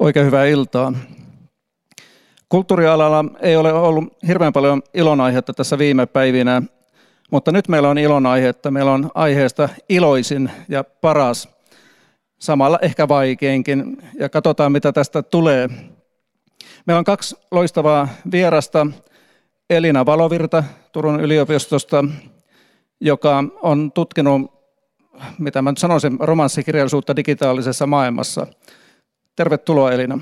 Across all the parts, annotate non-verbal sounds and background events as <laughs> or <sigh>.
Oikein hyvää iltaa. Kulttuurialalla ei ole ollut hirveän paljon ilonaihetta tässä viime päivinä, mutta nyt meillä on ilonaihetta. Meillä on aiheesta iloisin ja paras, samalla ehkä vaikeinkin, ja katsotaan mitä tästä tulee. Meillä on kaksi loistavaa vierasta. Elina Valovirta Turun yliopistosta, joka on tutkinut, mitä mä nyt sanoisin, romanssikirjallisuutta digitaalisessa maailmassa. Tervetuloa Elina.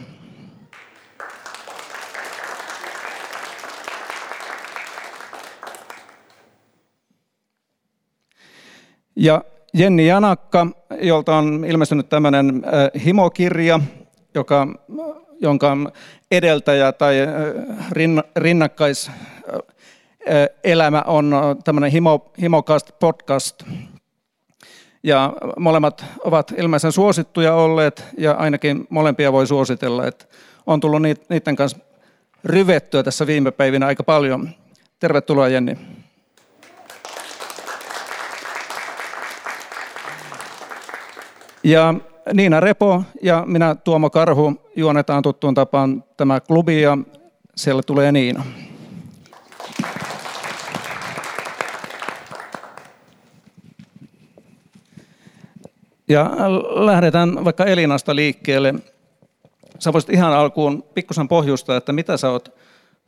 Ja Jenni Janakka, jolta on ilmestynyt tämmöinen äh, himokirja, joka, jonka edeltäjä tai äh, rinnakkais äh, on tämmöinen Himo, Himokast podcast. Ja molemmat ovat ilmeisen suosittuja olleet ja ainakin molempia voi suositella. Että on tullut niiden kanssa ryvettyä tässä viime päivinä aika paljon. Tervetuloa Jenni. Ja Niina Repo ja minä Tuomo Karhu juonetaan tuttuun tapaan tämä klubi ja siellä tulee Niina. Ja lähdetään vaikka Elinasta liikkeelle. Sä voisit ihan alkuun pikkusen pohjustaa, että mitä sä oot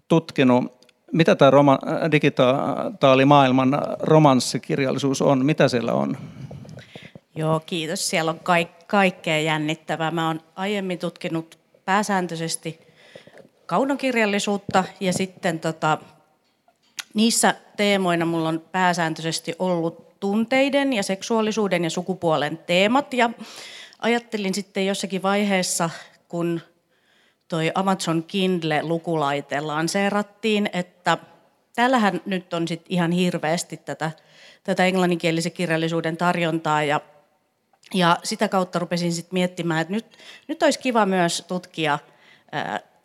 tutkinut, mitä tämä roma, digitaalimaailman romanssikirjallisuus on, mitä siellä on? Joo, kiitos. Siellä on kaik- kaikkea jännittävää. Mä oon aiemmin tutkinut pääsääntöisesti kaunokirjallisuutta ja sitten tota, niissä teemoina mulla on pääsääntöisesti ollut tunteiden ja seksuaalisuuden ja sukupuolen teemat. Ja ajattelin sitten jossakin vaiheessa, kun toi Amazon Kindle-lukulaite lanseerattiin, että täällähän nyt on sit ihan hirveästi tätä, tätä englanninkielisen kirjallisuuden tarjontaa. Ja ja sitä kautta rupesin sitten miettimään, että nyt, nyt olisi kiva myös tutkia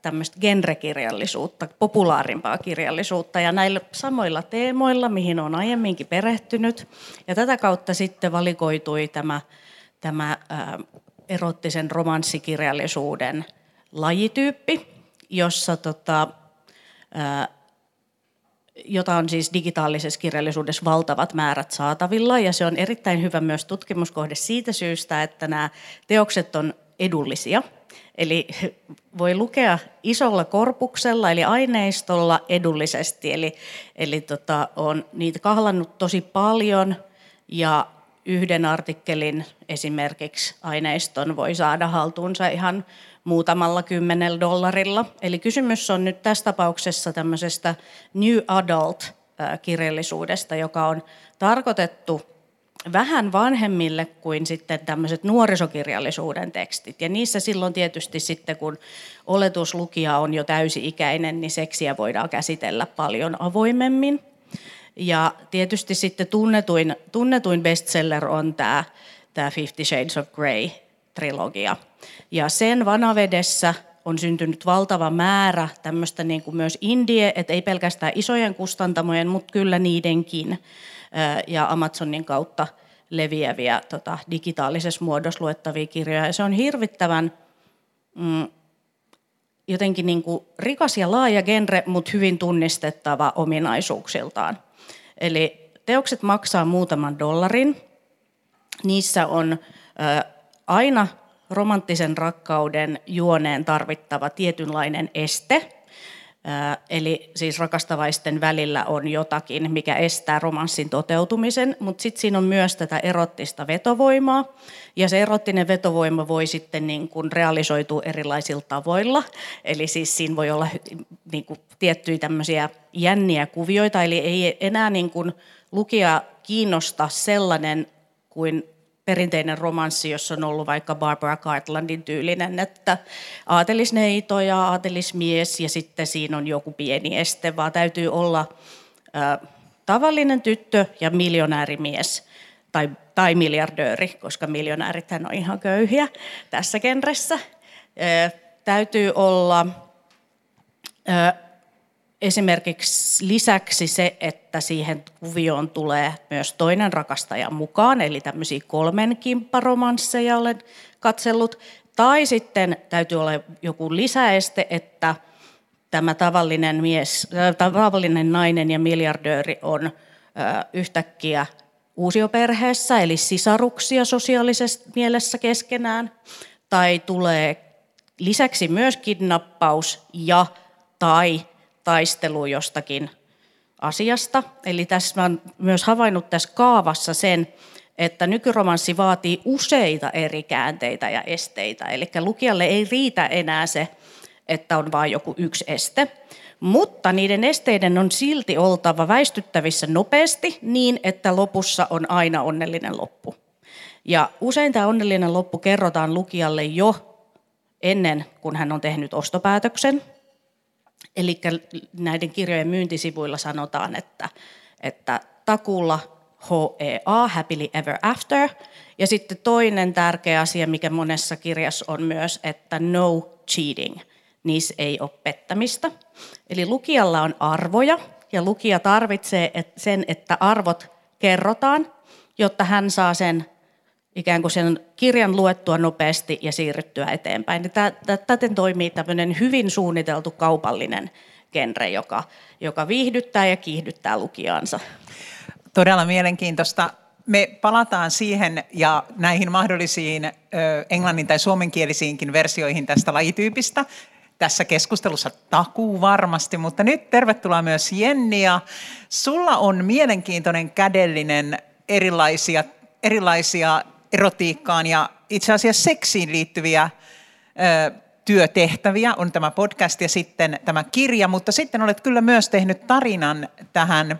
tämmöistä genrekirjallisuutta, populaarimpaa kirjallisuutta ja näillä samoilla teemoilla, mihin on aiemminkin perehtynyt. Ja tätä kautta sitten valikoitui tämä, tämä erottisen romanssikirjallisuuden lajityyppi, jossa tota, jota on siis digitaalisessa kirjallisuudessa valtavat määrät saatavilla ja se on erittäin hyvä myös tutkimuskohde siitä syystä, että nämä teokset on edullisia. Eli voi lukea isolla korpuksella eli aineistolla edullisesti. Eli, eli tota, on niitä kahlannut tosi paljon ja yhden artikkelin esimerkiksi aineiston voi saada haltuunsa ihan muutamalla kymmenellä dollarilla. Eli kysymys on nyt tässä tapauksessa tämmöisestä New Adult-kirjallisuudesta, joka on tarkoitettu vähän vanhemmille kuin sitten tämmöiset nuorisokirjallisuuden tekstit. Ja niissä silloin tietysti sitten, kun oletuslukija on jo täysi-ikäinen, niin seksiä voidaan käsitellä paljon avoimemmin. Ja tietysti sitten tunnetuin, tunnetuin bestseller on tämä, tämä Fifty Shades of Grey trilogia. Ja sen vanavedessä on syntynyt valtava määrä tämmöistä niin kuin myös indie, että ei pelkästään isojen kustantamojen, mutta kyllä niidenkin ja Amazonin kautta leviäviä tota, digitaalisessa muodossa luettavia kirjoja. Ja se on hirvittävän mm, jotenkin niin kuin rikas ja laaja genre, mutta hyvin tunnistettava ominaisuuksiltaan. Eli teokset maksaa muutaman dollarin. Niissä on ö, aina romanttisen rakkauden juoneen tarvittava tietynlainen este. Eli siis rakastavaisten välillä on jotakin, mikä estää romanssin toteutumisen, mutta sitten siinä on myös tätä erottista vetovoimaa. Ja se erottinen vetovoima voi sitten niin kuin realisoitua erilaisilla tavoilla. Eli siis siinä voi olla niin kuin tiettyjä tämmöisiä jänniä kuvioita, eli ei enää niin kuin lukija kiinnosta sellainen kuin perinteinen romanssi, jossa on ollut vaikka Barbara Cartlandin tyylinen, että aatelisneito ja aatelismies ja sitten siinä on joku pieni este, vaan täytyy olla ä, tavallinen tyttö ja miljonäärimies tai, tai miljardööri, koska miljonäärithän on ihan köyhiä tässä genressä. Ä, täytyy olla esimerkiksi lisäksi se, että siihen kuvioon tulee myös toinen rakastaja mukaan, eli tämmöisiä kolmen kimpparomansseja olen katsellut. Tai sitten täytyy olla joku lisäeste, että tämä tavallinen mies, äh, tavallinen nainen ja miljardööri on äh, yhtäkkiä uusioperheessä, eli sisaruksia sosiaalisessa mielessä keskenään, tai tulee lisäksi myös kidnappaus ja tai taistelu jostakin asiasta. Eli tässä olen myös havainnut tässä kaavassa sen, että nykyromanssi vaatii useita eri käänteitä ja esteitä. Eli lukijalle ei riitä enää se, että on vain joku yksi este, mutta niiden esteiden on silti oltava väistyttävissä nopeasti niin, että lopussa on aina onnellinen loppu. Ja usein tämä onnellinen loppu kerrotaan lukijalle jo ennen kuin hän on tehnyt ostopäätöksen. Eli näiden kirjojen myyntisivuilla sanotaan, että, että takulla HEA, Happily Ever After. Ja sitten toinen tärkeä asia, mikä monessa kirjassa on myös, että no cheating. Niissä ei ole pettämistä. Eli lukijalla on arvoja ja lukija tarvitsee sen, että arvot kerrotaan, jotta hän saa sen ikään kuin sen kirjan luettua nopeasti ja siirryttyä eteenpäin. Täten toimii tämmöinen hyvin suunniteltu kaupallinen genre, joka, joka viihdyttää ja kiihdyttää lukijansa. Todella mielenkiintoista. Me palataan siihen ja näihin mahdollisiin englannin- tai suomenkielisiinkin versioihin tästä lajityypistä tässä keskustelussa takuu varmasti, mutta nyt tervetuloa myös Jenni ja sulla on mielenkiintoinen kädellinen erilaisia, erilaisia erotiikkaan ja itse asiassa seksiin liittyviä ö, työtehtäviä. On tämä podcast ja sitten tämä kirja, mutta sitten olet kyllä myös tehnyt tarinan tähän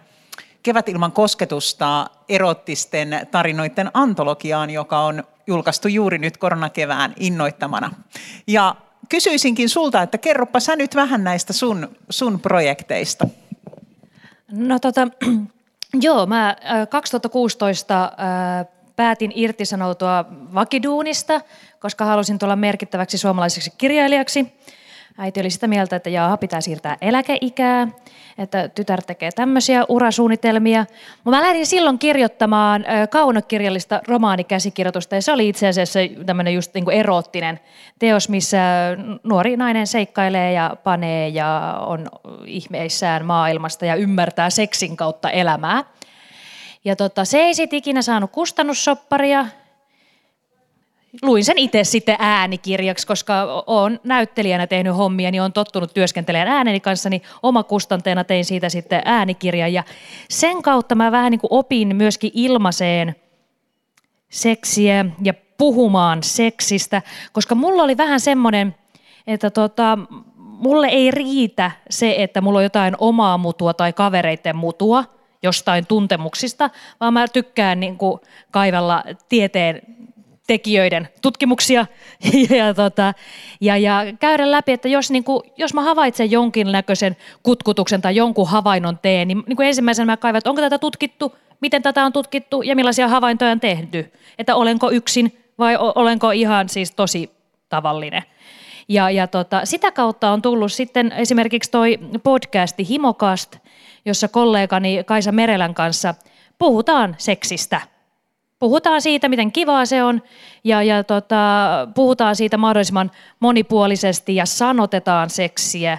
Kevät ilman kosketusta erottisten tarinoiden antologiaan, joka on julkaistu juuri nyt koronakevään innoittamana. Ja kysyisinkin sulta, että kerropa sä nyt vähän näistä sun, sun projekteista. No tota, <clears throat> joo, mä 2016 äh, päätin irtisanoutua vakiduunista, koska halusin tulla merkittäväksi suomalaiseksi kirjailijaksi. Äiti oli sitä mieltä, että jaa, pitää siirtää eläkeikää, että tytär tekee tämmöisiä urasuunnitelmia. Mä lähdin silloin kirjoittamaan kaunokirjallista romaanikäsikirjoitusta ja se oli itse asiassa tämmöinen just niin kuin eroottinen teos, missä nuori nainen seikkailee ja panee ja on ihmeissään maailmasta ja ymmärtää seksin kautta elämää. Ja tota, se ei sitten ikinä saanut kustannussopparia, luin sen itse sitten äänikirjaksi, koska olen näyttelijänä tehnyt hommia, niin olen tottunut työskentelemään ääneni kanssa, niin kustanteena tein siitä sitten äänikirjan. Ja sen kautta mä vähän niin kuin opin myöskin ilmaiseen seksiä ja puhumaan seksistä, koska mulla oli vähän semmoinen, että tota, mulle ei riitä se, että mulla on jotain omaa mutua tai kavereiden mutua jostain tuntemuksista, vaan mä tykkään niin kuin kaivella tieteen tekijöiden tutkimuksia <laughs> ja, tota, ja, ja käydä läpi, että jos, niin kuin, jos mä havaitsen jonkinnäköisen kutkutuksen tai jonkun havainnon teen, niin, niin kuin ensimmäisenä mä kaivan, että onko tätä tutkittu, miten tätä on tutkittu ja millaisia havaintoja on tehty. Että olenko yksin vai olenko ihan siis tosi tavallinen. Ja, ja tota, sitä kautta on tullut sitten esimerkiksi toi podcasti Himokast, jossa kollegani Kaisa Merelän kanssa puhutaan seksistä – puhutaan siitä, miten kivaa se on ja, ja tota, puhutaan siitä mahdollisimman monipuolisesti ja sanotetaan seksiä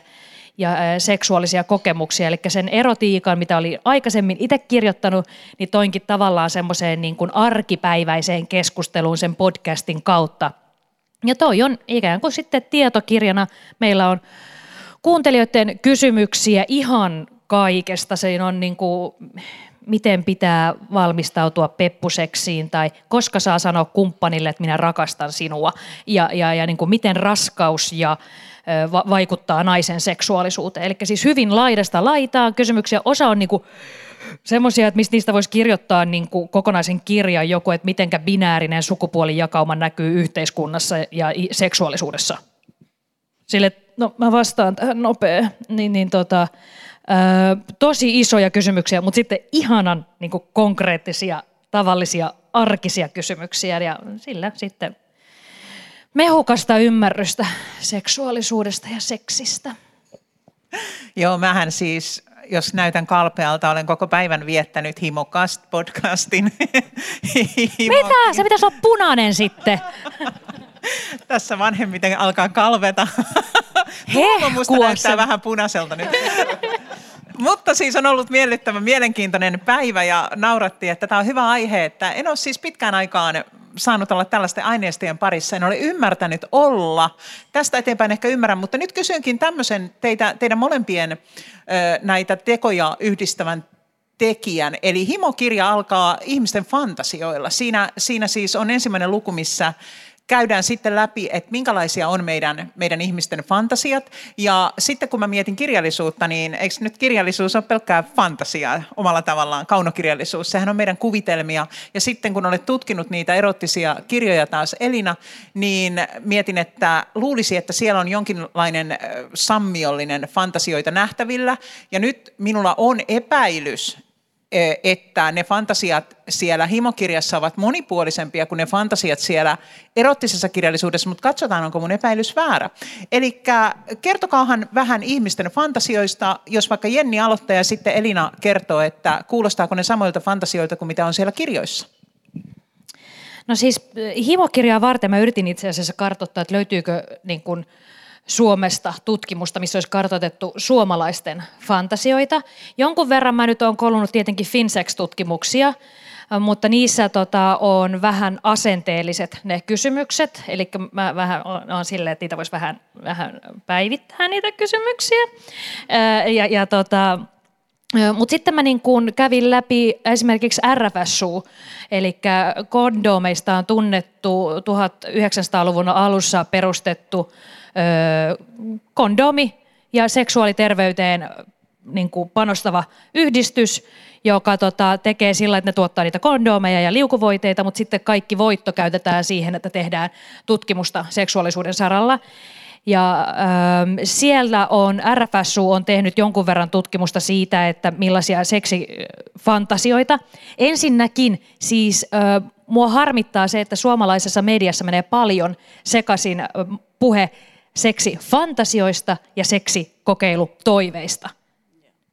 ja seksuaalisia kokemuksia. Eli sen erotiikan, mitä oli aikaisemmin itse kirjoittanut, niin toinkin tavallaan semmoiseen niin kuin arkipäiväiseen keskusteluun sen podcastin kautta. Ja toi on ikään kuin sitten tietokirjana. Meillä on kuuntelijoiden kysymyksiä ihan kaikesta. Se on niin kuin miten pitää valmistautua peppuseksiin tai koska saa sanoa kumppanille, että minä rakastan sinua ja, ja, ja niin kuin miten raskaus ja va- vaikuttaa naisen seksuaalisuuteen. Eli siis hyvin laidasta laitaan kysymyksiä. Osa on niin kuin semmoisia, että mistä niistä voisi kirjoittaa niin kuin kokonaisen kirjan joku, että mitenkä binäärinen sukupuolijakauma näkyy yhteiskunnassa ja seksuaalisuudessa. Sille, no mä vastaan tähän nopea, niin, niin tota, tosi isoja kysymyksiä, mutta sitten ihanan niin kuin konkreettisia, tavallisia, arkisia kysymyksiä ja sillä sitten mehukasta ymmärrystä seksuaalisuudesta ja seksistä. Joo, mähän siis, jos näytän kalpealta, olen koko päivän viettänyt Himokast-podcastin. Mitä? Se pitäisi olla punainen sitten. <laughs> Tässä vanhemmiten alkaa kalveta. Musta näyttää vähän punaiselta nyt. Mutta siis on ollut miellyttävä, mielenkiintoinen päivä ja naurattiin, että tämä on hyvä aihe, että en ole siis pitkään aikaan saanut olla tällaisten aineistojen parissa. En ole ymmärtänyt olla. Tästä eteenpäin ehkä ymmärrän, mutta nyt kysynkin tämmöisen teitä, teidän molempien ö, näitä tekoja yhdistävän tekijän. Eli himokirja alkaa ihmisten fantasioilla. Siinä, siinä siis on ensimmäinen luku, missä käydään sitten läpi, että minkälaisia on meidän, meidän ihmisten fantasiat. Ja sitten kun mä mietin kirjallisuutta, niin eikö nyt kirjallisuus ole pelkkää fantasiaa omalla tavallaan, kaunokirjallisuus. Sehän on meidän kuvitelmia. Ja sitten kun olet tutkinut niitä erottisia kirjoja taas Elina, niin mietin, että luulisi, että siellä on jonkinlainen sammiollinen fantasioita nähtävillä. Ja nyt minulla on epäilys, että ne fantasiat siellä himokirjassa ovat monipuolisempia kuin ne fantasiat siellä erottisessa kirjallisuudessa, mutta katsotaan, onko mun epäilys väärä. Eli kertokaahan vähän ihmisten fantasioista, jos vaikka Jenni aloittaa ja sitten Elina kertoo, että kuulostaako ne samoilta fantasioilta kuin mitä on siellä kirjoissa? No siis himokirjaa varten mä yritin itse asiassa kartoittaa, että löytyykö niin kuin, Suomesta tutkimusta, missä olisi kartoitettu suomalaisten fantasioita. Jonkun verran mä nyt olen kolunut tietenkin Finsex-tutkimuksia, mutta niissä tota, on vähän asenteelliset ne kysymykset, eli mä vähän on silleen, että niitä voisi vähän, vähän päivittää niitä kysymyksiä. Ja, ja tota, mutta sitten mä niin kun kävin läpi esimerkiksi RFSU, eli kondomeista on tunnettu 1900-luvun alussa perustettu kondomi ja seksuaaliterveyteen niin kuin panostava yhdistys, joka tota, tekee sillä, että ne tuottaa niitä kondomeja ja liukuvoiteita, mutta sitten kaikki voitto käytetään siihen, että tehdään tutkimusta seksuaalisuuden saralla. Ja ähm, siellä on, RFSU on tehnyt jonkun verran tutkimusta siitä, että millaisia seksifantasioita. Ensinnäkin siis äh, mua harmittaa se, että suomalaisessa mediassa menee paljon sekaisin äh, puhe seksifantasioista ja seksikokeilutoiveista.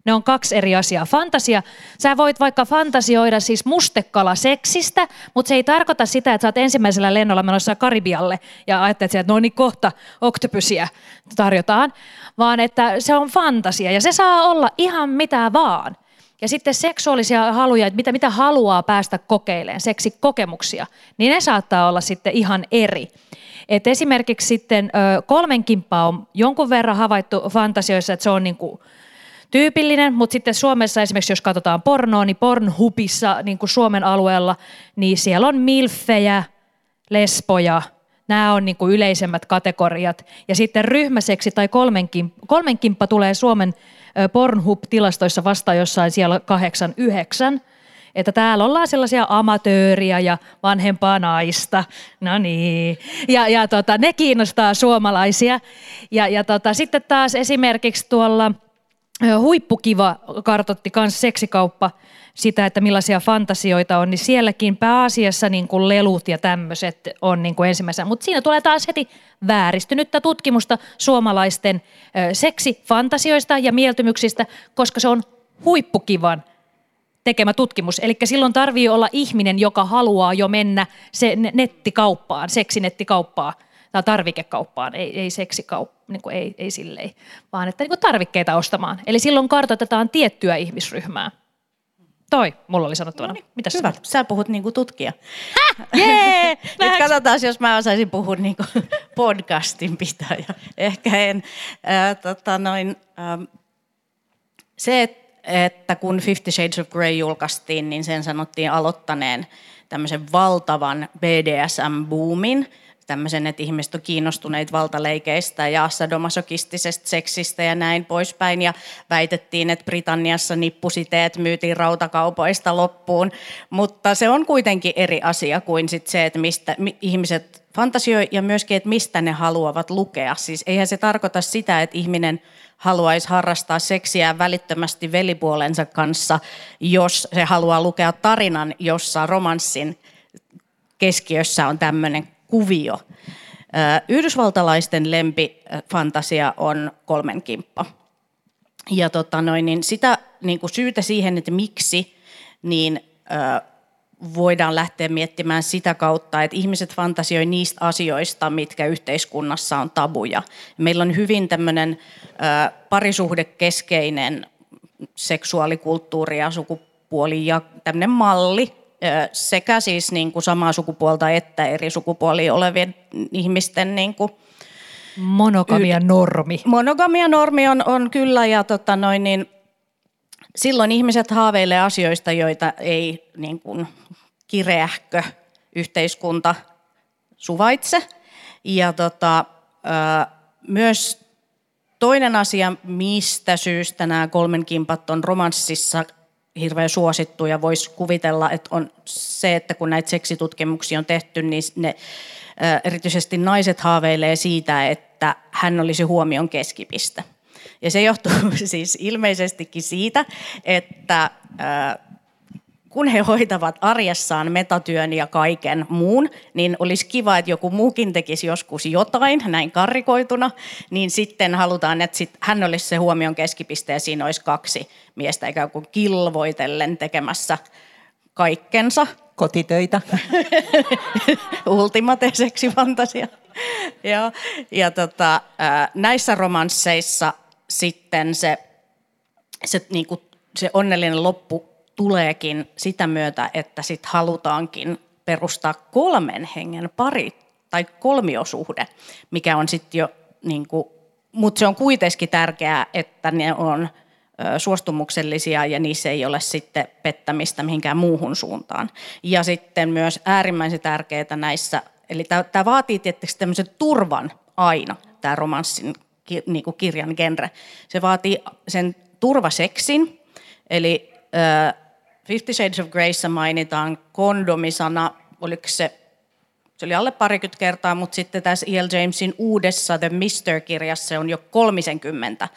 Ne on kaksi eri asiaa. Fantasia, sä voit vaikka fantasioida siis mustekala seksistä, mutta se ei tarkoita sitä, että sä oot ensimmäisellä lennolla menossa Karibialle ja ajattelet, että no niin kohta oktopysiä tarjotaan, vaan että se on fantasia ja se saa olla ihan mitä vaan. Ja sitten seksuaalisia haluja, että mitä, mitä haluaa päästä kokeilemaan, seksikokemuksia, niin ne saattaa olla sitten ihan eri. Et esimerkiksi sitten kolmen kimppaa on jonkun verran havaittu fantasioissa, että se on niin kuin tyypillinen, mutta sitten Suomessa esimerkiksi jos katsotaan pornoa, niin Pornhubissa niin kuin Suomen alueella, niin siellä on milfejä, lesboja, nämä on niin kuin yleisemmät kategoriat. Ja sitten ryhmäseksi tai kolmenkimppa tulee Suomen Pornhub-tilastoissa vasta jossain siellä kahdeksan, yhdeksän – että täällä ollaan sellaisia amatööriä ja vanhempaa naista, no niin, ja, ja tota, ne kiinnostaa suomalaisia. Ja, ja tota, sitten taas esimerkiksi tuolla Huippukiva kartotti myös seksikauppa sitä, että millaisia fantasioita on, niin sielläkin pääasiassa niin kuin lelut ja tämmöiset on niin kuin ensimmäisenä. Mutta siinä tulee taas heti vääristynyttä tutkimusta suomalaisten seksifantasioista ja mieltymyksistä, koska se on huippukivan tekemä tutkimus. Eli silloin tarvii olla ihminen, joka haluaa jo mennä se nettikauppaan, seksinetikauppaan tai tarvikekauppaan, ei, ei seksikauppaan, niin kuin ei, ei silleen, vaan että niin kuin tarvikkeita ostamaan. Eli silloin kartoitetaan tiettyä ihmisryhmää. Toi, mulla oli sanottavana. No niin, Mitä hyvä. Sä puhut niin kuin tutkija. Jee! <laughs> Nyt katsotaan, jos mä osaisin puhua niin kuin <laughs> podcastin pitäjä. <laughs> Ehkä en. Äh, tota noin, ähm, se, että että kun Fifty Shades of Grey julkaistiin, niin sen sanottiin aloittaneen tämmöisen valtavan BDSM-boomin, tämmöisen, että ihmiset on kiinnostuneet valtaleikeistä ja sadomasokistisesta seksistä ja näin poispäin. Ja väitettiin, että Britanniassa nippusiteet myytiin rautakaupoista loppuun. Mutta se on kuitenkin eri asia kuin sit se, että mistä ihmiset fantasioi ja myöskin, että mistä ne haluavat lukea. Siis eihän se tarkoita sitä, että ihminen haluaisi harrastaa seksiä välittömästi velipuolensa kanssa, jos se haluaa lukea tarinan, jossa romanssin keskiössä on tämmöinen kuvio. Yhdysvaltalaisten lempifantasia on kolmen kimppa. Ja tota noin, niin sitä niin kuin syytä siihen, että miksi, niin voidaan lähteä miettimään sitä kautta, että ihmiset fantasioi niistä asioista, mitkä yhteiskunnassa on tabuja. Meillä on hyvin tämmöinen parisuhdekeskeinen seksuaalikulttuuri ja sukupuoli ja tämmöinen malli, sekä siis niin kuin samaa sukupuolta että eri sukupuolia olevien ihmisten niin kuin Monogamia normi. Monogamia normi on, on kyllä ja tota noin, niin silloin ihmiset haaveilee asioista, joita ei niin kuin, kireähkö yhteiskunta suvaitse. Ja tota, myös toinen asia, mistä syystä nämä kolmen kimpat on romanssissa hirveän suosittu ja voisi kuvitella, että on se, että kun näitä seksitutkimuksia on tehty, niin ne erityisesti naiset haaveilee siitä, että hän olisi huomion keskipiste. Ja se johtuu <laughs> siis ilmeisestikin siitä, että kun he hoitavat arjessaan metatyön ja kaiken muun, niin olisi kiva, että joku muukin tekisi joskus jotain, näin karrikoituna, niin sitten halutaan, että sit hän olisi se huomion keskipiste ja siinä olisi kaksi miestä ikään kuin kilvoitellen tekemässä kaikkensa. Kotitöitä. <laughs> Ultimate seksifantasia. ja, ja tota, näissä romansseissa sitten se, se, niin kuin, se onnellinen loppu tuleekin sitä myötä, että sit halutaankin perustaa kolmen hengen pari tai kolmiosuhde, mikä on sitten jo, niin kuin, mutta se on kuitenkin tärkeää, että ne on suostumuksellisia ja niissä ei ole sitten pettämistä mihinkään muuhun suuntaan. Ja sitten myös äärimmäisen tärkeää näissä, eli tämä vaatii tietysti tämmöisen turvan aina, tämä romanssin niin kuin kirjan genre. Se vaatii sen turvaseksin, eli Fifty Shades of Greyssä mainitaan kondomisana, oliko se, se oli alle parikymmentä kertaa, mutta sitten tässä E.L. Jamesin uudessa The Mister-kirjassa on jo kolmisenkymmentä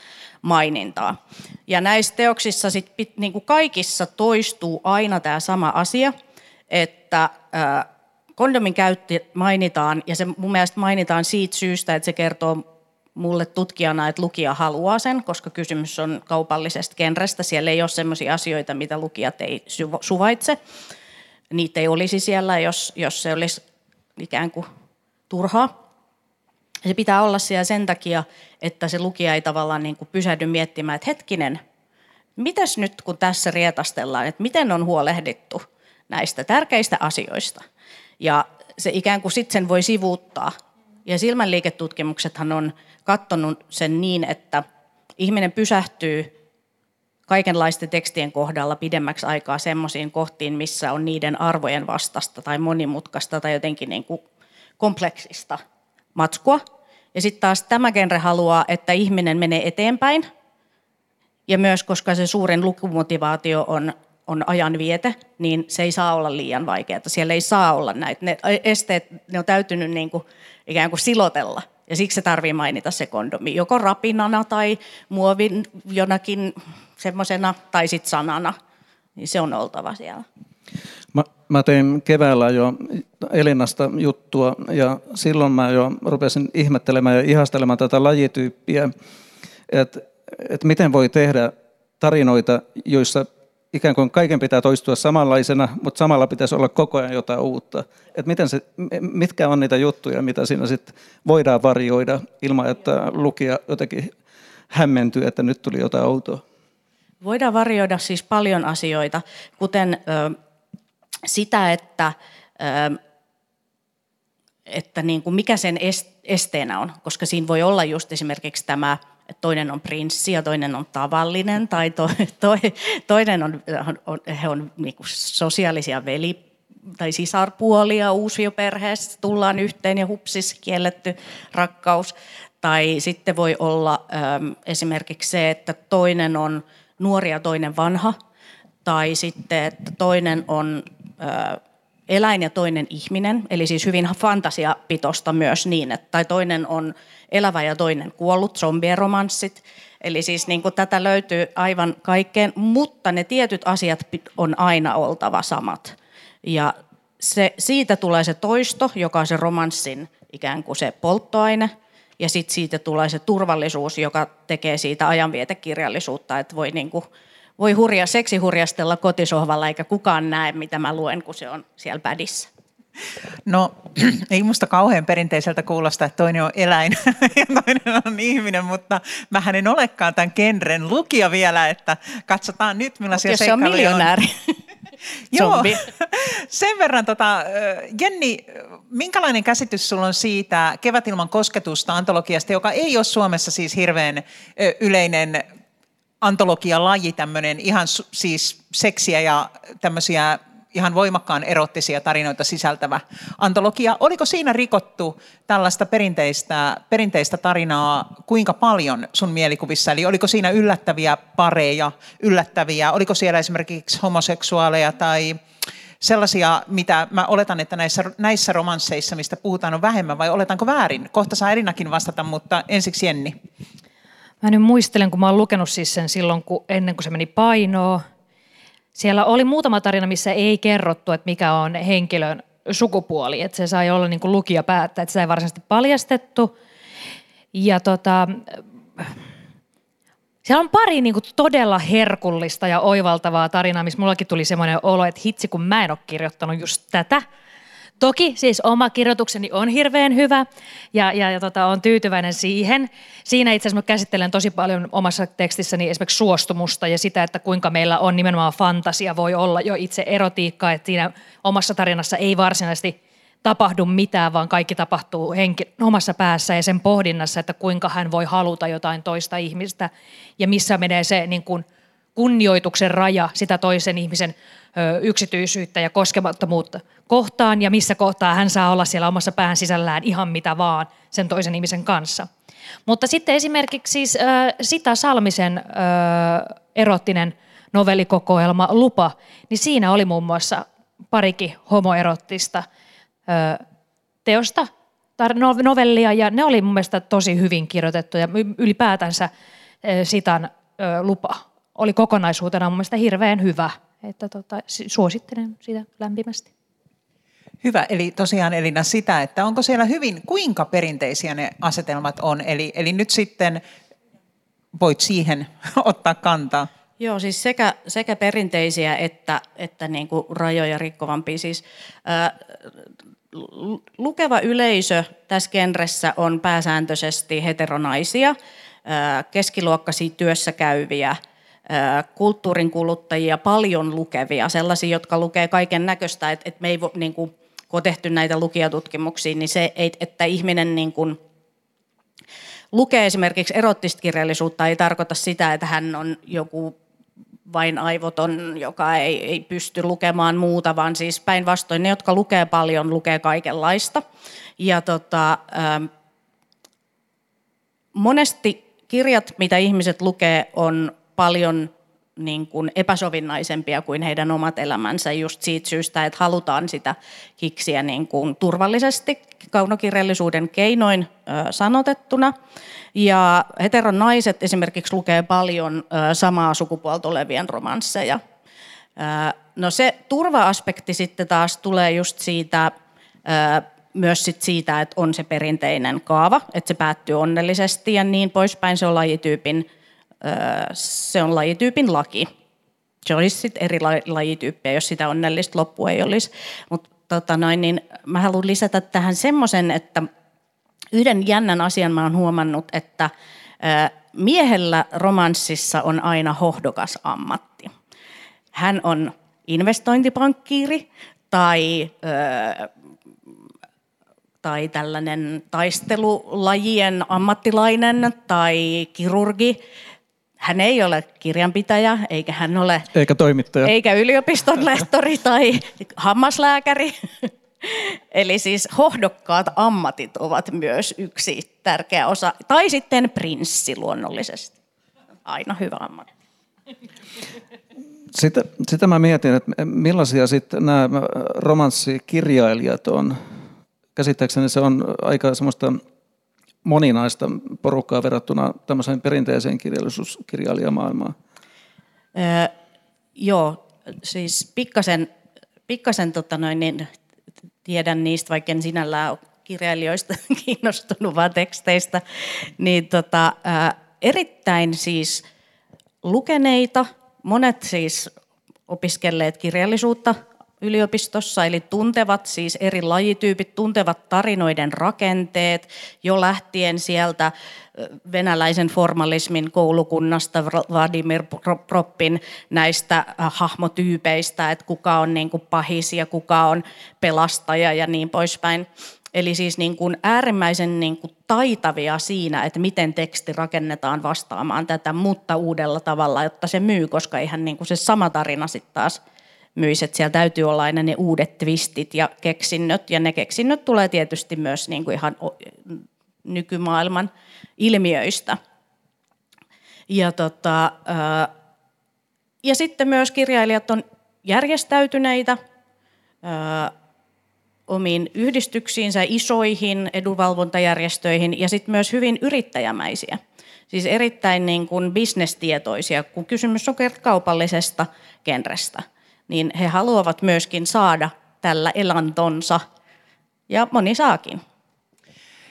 mainintaa. Ja näissä teoksissa sit, niin kuin kaikissa toistuu aina tämä sama asia, että kondomin käyttö mainitaan, ja se mun mielestä mainitaan siitä syystä, että se kertoo mulle tutkijana, että lukija haluaa sen, koska kysymys on kaupallisesta genrestä. Siellä ei ole sellaisia asioita, mitä lukijat ei suvaitse. Niitä ei olisi siellä, jos, jos se olisi ikään kuin turhaa. Se pitää olla siellä sen takia, että se lukija ei tavallaan niin kuin pysähdy miettimään, että hetkinen, mitäs nyt kun tässä rietastellaan, että miten on huolehdittu näistä tärkeistä asioista. Ja se ikään kuin sitten sen voi sivuuttaa. Ja silmänliiketutkimuksethan on katsonut sen niin, että ihminen pysähtyy kaikenlaisten tekstien kohdalla pidemmäksi aikaa semmoisiin kohtiin, missä on niiden arvojen vastasta tai monimutkaista tai jotenkin niin kuin kompleksista matskua. Ja sitten taas tämä genre haluaa, että ihminen menee eteenpäin. Ja myös koska se suurin lukumotivaatio on, on ajanviete, niin se ei saa olla liian vaikeaa. Siellä ei saa olla näitä. Ne esteet, ne on täytynyt niin kuin, ikään kuin silotella – ja siksi se tarvii mainita se kondomi, joko rapinana tai muovin jonakin semmoisena tai sitten sanana. Niin se on oltava siellä. Mä, mä tein keväällä jo Elinasta juttua ja silloin mä jo rupesin ihmettelemään ja ihastelemaan tätä lajityyppiä, että et miten voi tehdä tarinoita, joissa ikään kuin kaiken pitää toistua samanlaisena, mutta samalla pitäisi olla koko ajan jotain uutta. Et miten se, mitkä on niitä juttuja, mitä siinä sit voidaan varjoida ilman, että lukija jotenkin hämmentyy, että nyt tuli jotain outoa? Voidaan varjoida siis paljon asioita, kuten ö, sitä, että, ö, että niin kuin mikä sen esteenä on, koska siinä voi olla just esimerkiksi tämä toinen on prinssi ja toinen on tavallinen tai to, to, toinen on, on, he on niin sosiaalisia veli- tai sisarpuolia uusioperheessä, tullaan yhteen ja hupsis kielletty rakkaus. Tai sitten voi olla äm, esimerkiksi se, että toinen on nuori ja toinen vanha, tai sitten, että toinen on ä, eläin ja toinen ihminen, eli siis hyvin fantasiapitosta myös niin, että tai toinen on elävä ja toinen kuollut, zombieromanssit. Eli siis niin kuin tätä löytyy aivan kaikkeen, mutta ne tietyt asiat on aina oltava samat. Ja se, siitä tulee se toisto, joka on se romanssin ikään kuin se polttoaine, ja sitten siitä tulee se turvallisuus, joka tekee siitä ajanvietekirjallisuutta, että voi niin kuin voi hurja, seksihurjastella kotisohvalla eikä kukaan näe, mitä mä luen, kun se on siellä pädissä. No <clears throat> ei musta kauhean perinteiseltä kuulosta, että toinen on eläin <laughs> ja toinen on ihminen, mutta mä en olekaan tämän genren lukija vielä, että katsotaan nyt millaisia Mut jos se on miljonääri. <laughs> Joo, <laughs> sen verran tota, Jenni, minkälainen käsitys sulla on siitä Kevätilman kosketusta antologiasta, joka ei ole Suomessa siis hirveän yleinen antologialaji, tämmöinen ihan siis seksiä ja tämmöisiä ihan voimakkaan erottisia tarinoita sisältävä antologia. Oliko siinä rikottu tällaista perinteistä, perinteistä tarinaa kuinka paljon sun mielikuvissa? Eli oliko siinä yllättäviä pareja, yllättäviä, oliko siellä esimerkiksi homoseksuaaleja tai sellaisia, mitä mä oletan, että näissä, näissä romansseissa, mistä puhutaan, on vähemmän, vai oletanko väärin? Kohta saa Elinakin vastata, mutta ensiksi Jenni. Mä nyt muistelen, kun mä oon lukenut siis sen silloin, kun, ennen kuin se meni painoon. Siellä oli muutama tarina, missä ei kerrottu, että mikä on henkilön sukupuoli. Että se sai olla niin kuin lukija päättää, että sitä ei varsinaisesti paljastettu. Ja tota, siellä on pari niin kuin todella herkullista ja oivaltavaa tarinaa, missä mullakin tuli semmoinen olo, että hitsi kun mä en ole kirjoittanut just tätä – Toki siis oma kirjoitukseni on hirveän hyvä ja, ja, ja tota, on tyytyväinen siihen. Siinä itse asiassa käsittelen tosi paljon omassa tekstissäni esimerkiksi suostumusta ja sitä, että kuinka meillä on nimenomaan fantasia voi olla jo itse erotiikka, että siinä omassa tarinassa ei varsinaisesti tapahdu mitään, vaan kaikki tapahtuu henki, omassa päässä ja sen pohdinnassa, että kuinka hän voi haluta jotain toista ihmistä ja missä menee se niin kuin kunnioituksen raja sitä toisen ihmisen yksityisyyttä ja koskemattomuutta kohtaan ja missä kohtaa hän saa olla siellä omassa pään sisällään ihan mitä vaan sen toisen ihmisen kanssa. Mutta sitten esimerkiksi siis, äh, Sita Salmisen äh, erottinen novellikokoelma Lupa, niin siinä oli muun muassa parikin homoerottista äh, teosta, tar- novellia, ja ne oli mun mielestä tosi hyvin kirjoitettu, ja ylipäätänsä äh, Sitan äh, Lupa oli kokonaisuutena mun mielestä hirveän hyvä, että tota, suosittelen sitä lämpimästi. Hyvä, eli tosiaan Elina sitä, että onko siellä hyvin, kuinka perinteisiä ne asetelmat on, eli, eli nyt sitten voit siihen <laughs> ottaa kantaa. Joo, siis sekä, sekä perinteisiä että, että niin kuin rajoja rikkovampia. Siis, ää, lukeva yleisö tässä genressä on pääsääntöisesti heteronaisia, ää, keskiluokkaisia työssä käyviä, kulttuurin kuluttajia, paljon lukevia, sellaisia, jotka lukee kaiken näköistä, että, että me ei vo, niin kuin, kun on tehty näitä lukijatutkimuksia, niin se, että ihminen niin kuin lukee esimerkiksi erottista kirjallisuutta, ei tarkoita sitä, että hän on joku vain aivoton, joka ei, ei pysty lukemaan muuta, vaan siis päinvastoin ne, jotka lukee paljon, lukee kaikenlaista. Ja tota, ähm, monesti kirjat, mitä ihmiset lukee, on paljon niin kuin epäsovinnaisempia kuin heidän omat elämänsä just siitä syystä, että halutaan sitä kiksiä niin kuin turvallisesti kaunokirjallisuuden keinoin ö, sanotettuna. Ja heteron naiset esimerkiksi lukee paljon ö, samaa sukupuolta olevien romansseja. Ö, no se turva-aspekti sitten taas tulee just siitä, myös sit siitä, että on se perinteinen kaava, että se päättyy onnellisesti ja niin poispäin. Se on lajityypin se on lajityypin laki. Se olisi sitten eri lajityyppiä, jos sitä onnellista loppua ei olisi. Mutta tota noin, niin mä haluan lisätä tähän semmoisen, että yhden jännän asian mä oon huomannut, että miehellä romanssissa on aina hohdokas ammatti. Hän on investointipankkiiri tai tai tällainen taistelulajien ammattilainen tai kirurgi hän ei ole kirjanpitäjä, eikä hän ole... Eikä toimittaja. Eikä yliopiston lehtori tai hammaslääkäri. <laughs> Eli siis hohdokkaat ammatit ovat myös yksi tärkeä osa. Tai sitten prinssi luonnollisesti. Aina hyvä ammatti. Sitä, sitä mä mietin, että millaisia sitten nämä romanssikirjailijat on. Käsittääkseni se on aika semmoista moninaista porukkaa verrattuna tämmöiseen perinteiseen kirjallisuuskirjailijamaailmaan? Öö, joo, siis pikkasen, pikkasen tota noin, niin tiedän niistä, vaikka en sinällään ole kirjailijoista <laughs> kiinnostunut, vaan teksteistä, niin tota, ää, erittäin siis lukeneita, monet siis opiskelleet kirjallisuutta yliopistossa, eli tuntevat siis eri lajityypit, tuntevat tarinoiden rakenteet jo lähtien sieltä venäläisen formalismin koulukunnasta, Vladimir Proppin näistä hahmotyypeistä, että kuka on niin kuin pahis ja kuka on pelastaja ja niin poispäin. Eli siis niin kuin äärimmäisen niin kuin taitavia siinä, että miten teksti rakennetaan vastaamaan tätä, mutta uudella tavalla, jotta se myy, koska eihän niin kuin se sama tarina sitten taas myisi. Että siellä täytyy olla aina ne uudet twistit ja keksinnöt, ja ne keksinnöt tulee tietysti myös niin kuin ihan nykymaailman ilmiöistä. Ja, tota, ja sitten myös kirjailijat on järjestäytyneitä omiin yhdistyksiinsä, isoihin edunvalvontajärjestöihin ja sitten myös hyvin yrittäjämäisiä. Siis erittäin niin kuin bisnestietoisia, kun kysymys on kaupallisesta genrestä, niin he haluavat myöskin saada tällä elantonsa ja moni saakin.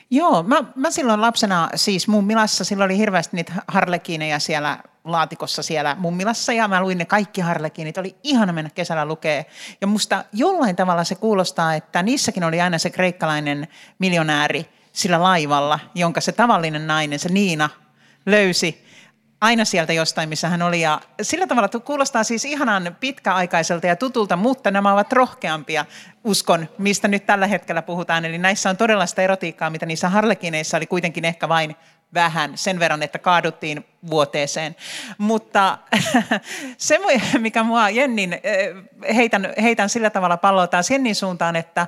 Joo, mä, mä silloin lapsena siis mummilassa, silloin oli hirveästi niitä harlekiineja siellä laatikossa siellä mummilassa ja mä luin ne kaikki harlekiinit. Oli ihana mennä kesällä lukee. Ja musta jollain tavalla se kuulostaa, että niissäkin oli aina se kreikkalainen miljonääri sillä laivalla, jonka se tavallinen nainen, se Niina, löysi aina sieltä jostain, missä hän oli. Ja sillä tavalla kuulostaa siis ihanan pitkäaikaiselta ja tutulta, mutta nämä ovat rohkeampia, uskon, mistä nyt tällä hetkellä puhutaan. Eli näissä on todella sitä erotiikkaa, mitä niissä harlekineissa oli kuitenkin ehkä vain vähän sen verran, että kaaduttiin vuoteeseen. Mutta <laughs> se, mikä mua Jennin, eh, heitän, heitän sillä tavalla palloa taas Jennin suuntaan, että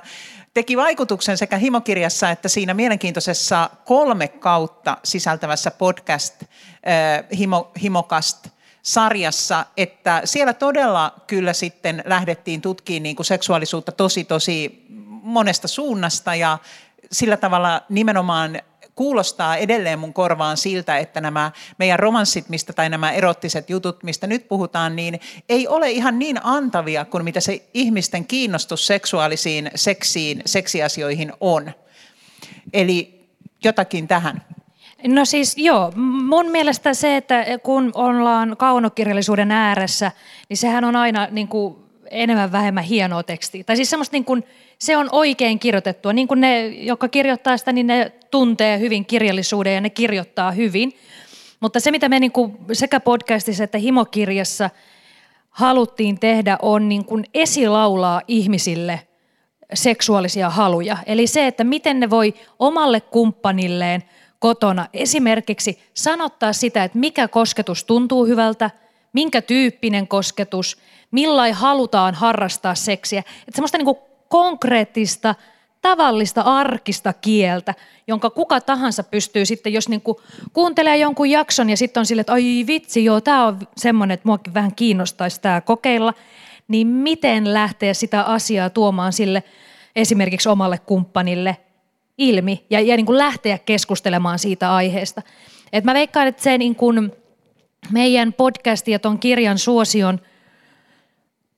teki vaikutuksen sekä himokirjassa että siinä mielenkiintoisessa kolme kautta sisältävässä podcast Himo, Himokast sarjassa, että siellä todella kyllä sitten lähdettiin tutkimaan niin kuin seksuaalisuutta tosi tosi monesta suunnasta ja sillä tavalla nimenomaan kuulostaa edelleen mun korvaan siltä, että nämä meidän romanssit, mistä, tai nämä erottiset jutut, mistä nyt puhutaan, niin ei ole ihan niin antavia kuin mitä se ihmisten kiinnostus seksuaalisiin seksiin, seksiasioihin on. Eli jotakin tähän. No siis joo, mun mielestä se, että kun ollaan kaunokirjallisuuden ääressä, niin sehän on aina niin kuin enemmän vähemmän hienoa tekstiä. Tai siis semmoista niin kuin, se on oikein kirjoitettua. Niin kuin ne, jotka kirjoittaa sitä, niin ne tuntee hyvin kirjallisuuden ja ne kirjoittaa hyvin. Mutta se, mitä me niin kuin sekä podcastissa että himokirjassa haluttiin tehdä, on niin kuin esilaulaa ihmisille seksuaalisia haluja. Eli se, että miten ne voi omalle kumppanilleen kotona esimerkiksi sanottaa sitä, että mikä kosketus tuntuu hyvältä, minkä tyyppinen kosketus, millain halutaan harrastaa seksiä. Että semmoista niin kuin konkreettista, tavallista, arkista kieltä, jonka kuka tahansa pystyy sitten, jos niin kuin kuuntelee jonkun jakson ja sitten on sille, että ai vitsi, joo, tämä on semmoinen, että muakin vähän kiinnostaisi tämä kokeilla, niin miten lähteä sitä asiaa tuomaan sille esimerkiksi omalle kumppanille ilmi ja, ja niin kuin lähteä keskustelemaan siitä aiheesta. Et mä veikkaan, että se niin kuin meidän podcast ja ton kirjan suosion –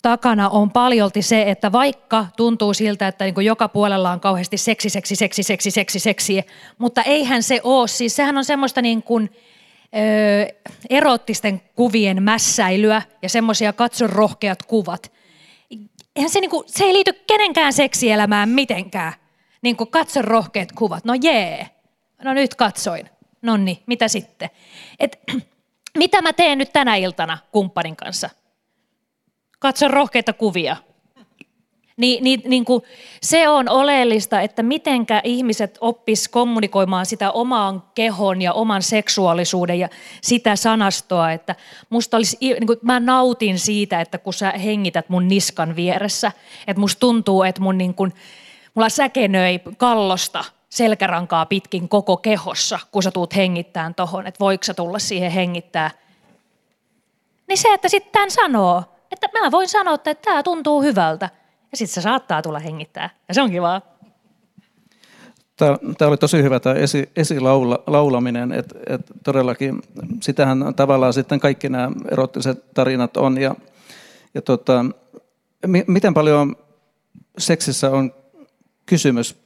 takana on paljolti se, että vaikka tuntuu siltä, että niin joka puolella on kauheasti seksi, seksi, seksi, seksi, seksi, seksi, mutta eihän se ole. Siis sehän on semmoista niin kuin, ö, erottisten kuvien mässäilyä ja semmoisia katson rohkeat kuvat. Eihän se, niin kuin, se ei liity kenenkään seksielämään mitenkään. Niin kuin katson rohkeat kuvat. No jee. No nyt katsoin. Nonni, mitä sitten? Et, <clears throat> mitä mä teen nyt tänä iltana kumppanin kanssa? Katso rohkeita kuvia. Niin, niin, niin kuin se on oleellista, että mitenkä ihmiset oppis kommunikoimaan sitä omaan kehon ja oman seksuaalisuuden ja sitä sanastoa. Että musta olisi, niin kuin, mä nautin siitä, että kun sä hengität mun niskan vieressä, että musta tuntuu, että mun niin kuin, mulla säkenöi kallosta selkärankaa pitkin koko kehossa, kun sä tuut hengittämään tohon, että voiko sä tulla siihen hengittää. Niin se, että sitten tämän sanoo, että mä voin sanoa, että tämä tuntuu hyvältä. Ja sitten se saattaa tulla hengittää. Ja se on kivaa. Tämä oli tosi hyvä tämä esi, esilaulaminen, että et todellakin sitähän tavallaan sitten kaikki nämä erottiset tarinat on. Ja, ja tota, mi, miten paljon seksissä on kysymys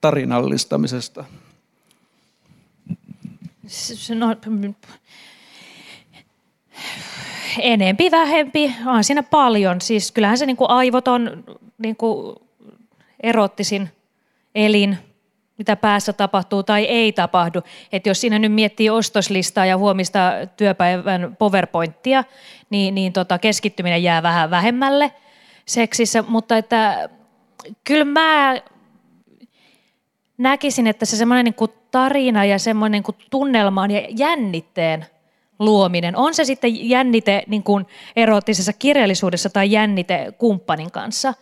tarinallistamisesta? No, enempi, vähempi, on siinä paljon. Siis kyllähän se niin kuin aivot on niin kuin erottisin elin, mitä päässä tapahtuu tai ei tapahdu. Että jos siinä nyt miettii ostoslistaa ja huomista työpäivän PowerPointia, niin, niin tota, keskittyminen jää vähän vähemmälle seksissä, mutta että kyllä mä näkisin, että se semmoinen niin kuin tarina ja semmoinen niin tunnelmaan ja jännitteen luominen, on se sitten jännite niin kuin erottisessa kirjallisuudessa tai jännite kumppanin kanssa,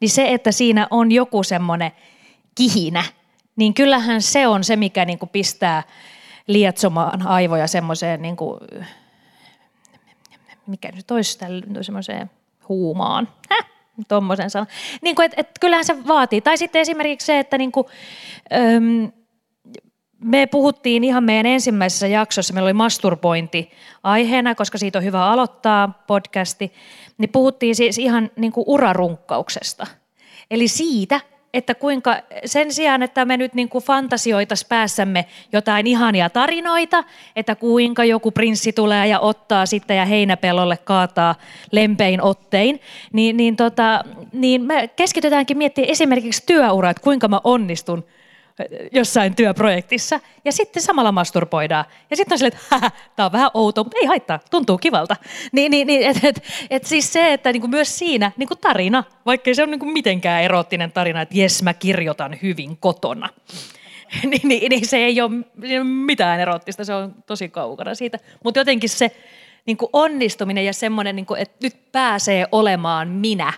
niin se, että siinä on joku semmoinen kihinä, niin kyllähän se on se, mikä niin kuin pistää lietsomaan aivoja semmoiseen, niin kuin, mikä nyt olisi semmoiseen huumaan. Häh? Tuommoisen sanan. Niin kuin, et, et, kyllähän se vaatii. Tai sitten esimerkiksi se, että niin kuin, öm, me puhuttiin ihan meidän ensimmäisessä jaksossa, meillä oli masturbointi aiheena, koska siitä on hyvä aloittaa podcasti, niin puhuttiin siis ihan niin kuin urarunkkauksesta. Eli siitä, että kuinka sen sijaan, että me nyt niin kuin päässämme jotain ihania tarinoita, että kuinka joku prinssi tulee ja ottaa sitten ja heinäpellolle kaataa lempein ottein, niin, niin, tota, niin me keskitytäänkin miettimään esimerkiksi työuraa, että kuinka mä onnistun jossain työprojektissa ja sitten samalla masturboidaan. Ja sitten on silleen, että tämä on vähän outo, mutta ei haittaa, tuntuu kivalta. Niin, niin, niin et, et, et siis se, että niinku myös siinä niinku tarina, vaikka se on niinku mitenkään erottinen tarina, että jes mä kirjoitan hyvin kotona. <laughs> niin, niin, niin se ei ole mitään erottista, se on tosi kaukana siitä. Mutta jotenkin se niinku onnistuminen ja semmoinen, niinku, että nyt pääsee olemaan minä,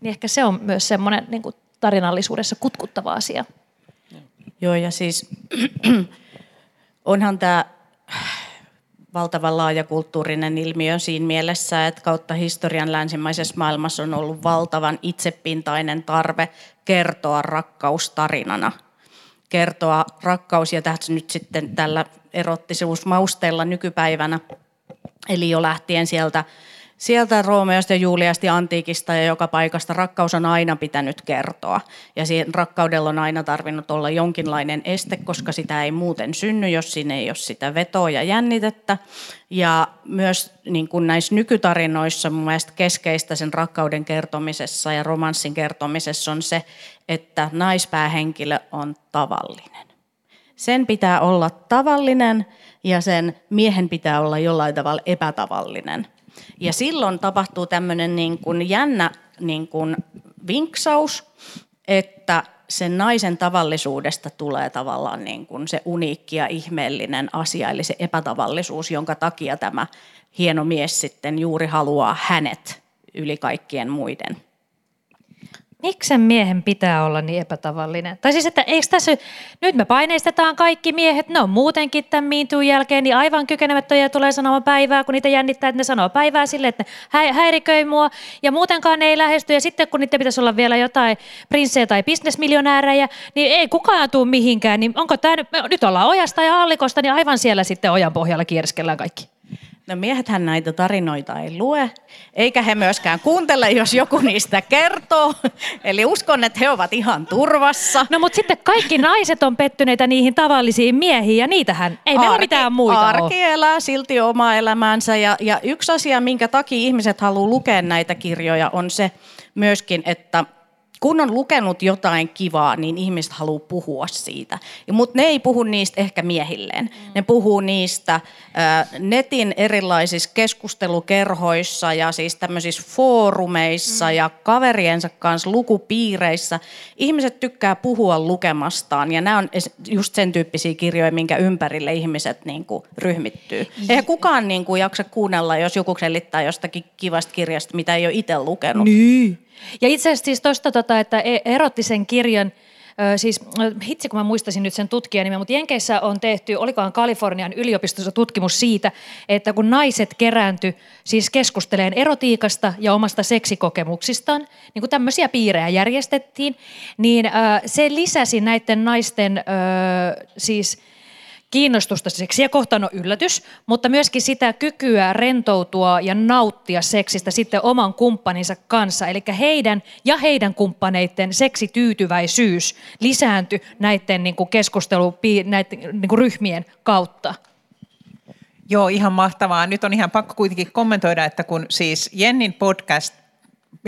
niin ehkä se on myös semmoinen niinku tarinallisuudessa kutkuttava asia. Joo, ja siis <clears throat> onhan tämä valtavan laaja kulttuurinen ilmiö siinä mielessä, että kautta historian länsimaisessa maailmassa on ollut valtavan itsepintainen tarve kertoa rakkaustarinana. Kertoa rakkaus ja tässä nyt sitten tällä erottisuusmausteella nykypäivänä. Eli jo lähtien sieltä sieltä Roomeosta ja Juliasta antiikista ja joka paikasta rakkaus on aina pitänyt kertoa. Ja siihen rakkaudella on aina tarvinnut olla jonkinlainen este, koska sitä ei muuten synny, jos siinä ei ole sitä vetoa ja jännitettä. Ja myös niin kuin näissä nykytarinoissa mun mielestä keskeistä sen rakkauden kertomisessa ja romanssin kertomisessa on se, että naispäähenkilö on tavallinen. Sen pitää olla tavallinen ja sen miehen pitää olla jollain tavalla epätavallinen. Ja silloin tapahtuu tämmöinen niin kuin jännä niin kuin vinksaus, että sen naisen tavallisuudesta tulee tavallaan niin kuin se uniikki ja ihmeellinen asia, eli se epätavallisuus, jonka takia tämä hieno mies sitten juuri haluaa hänet yli kaikkien muiden. Miksi sen miehen pitää olla niin epätavallinen? Tai siis, että eikö tässä, nyt me paineistetaan kaikki miehet, ne on muutenkin tämän miintuun jälkeen niin aivan kykenemättöjä tulee sanomaan päivää, kun niitä jännittää, että ne sanoo päivää sille, että ne häiriköi mua ja muutenkaan ne ei lähesty. Ja sitten kun niitä pitäisi olla vielä jotain prinssejä tai bisnesmiljonäärejä, niin ei kukaan tule mihinkään. Niin onko tämä nyt, nyt ollaan ojasta ja allikosta, niin aivan siellä sitten ojan pohjalla kierskellään kaikki. No miehethän näitä tarinoita ei lue, eikä he myöskään kuuntele, jos joku niistä kertoo. Eli uskon, että he ovat ihan turvassa. No mutta sitten kaikki naiset on pettyneitä niihin tavallisiin miehiin ja niitähän ei meillä mitään muita Arki ole. elää silti omaa elämäänsä ja, ja yksi asia, minkä takia ihmiset haluaa lukea näitä kirjoja on se myöskin, että – kun on lukenut jotain kivaa, niin ihmiset haluaa puhua siitä. Mutta ne ei puhu niistä ehkä miehilleen. Mm. Ne puhuu niistä äh, netin erilaisissa keskustelukerhoissa ja siis tämmöisissä foorumeissa mm. ja kaveriensa kanssa lukupiireissä. Ihmiset tykkää puhua lukemastaan ja nämä on just sen tyyppisiä kirjoja, minkä ympärille ihmiset niin kuin, ryhmittyy. Eihän kukaan niin kuin, jaksa kuunnella, jos joku selittää jostakin kivasta kirjasta, mitä ei ole itse lukenut. Niin. Ja itse asiassa siis tuosta, tota, että e- erottisen kirjan siis hitsi kun mä muistaisin nyt sen tutkijan nimen, mutta Jenkeissä on tehty, olikohan Kalifornian yliopistossa tutkimus siitä, että kun naiset keräänty siis keskusteleen erotiikasta ja omasta seksikokemuksistaan, niin kun tämmöisiä piirejä järjestettiin, niin se lisäsi näiden naisten siis – kiinnostusta seksiä kohtaan on yllätys, mutta myöskin sitä kykyä rentoutua ja nauttia seksistä sitten oman kumppaninsa kanssa. Eli heidän ja heidän kumppaneiden seksityytyväisyys lisääntyi näiden niin kuin keskustelu, näiden niin kuin ryhmien kautta. Joo, ihan mahtavaa. Nyt on ihan pakko kuitenkin kommentoida, että kun siis Jennin podcast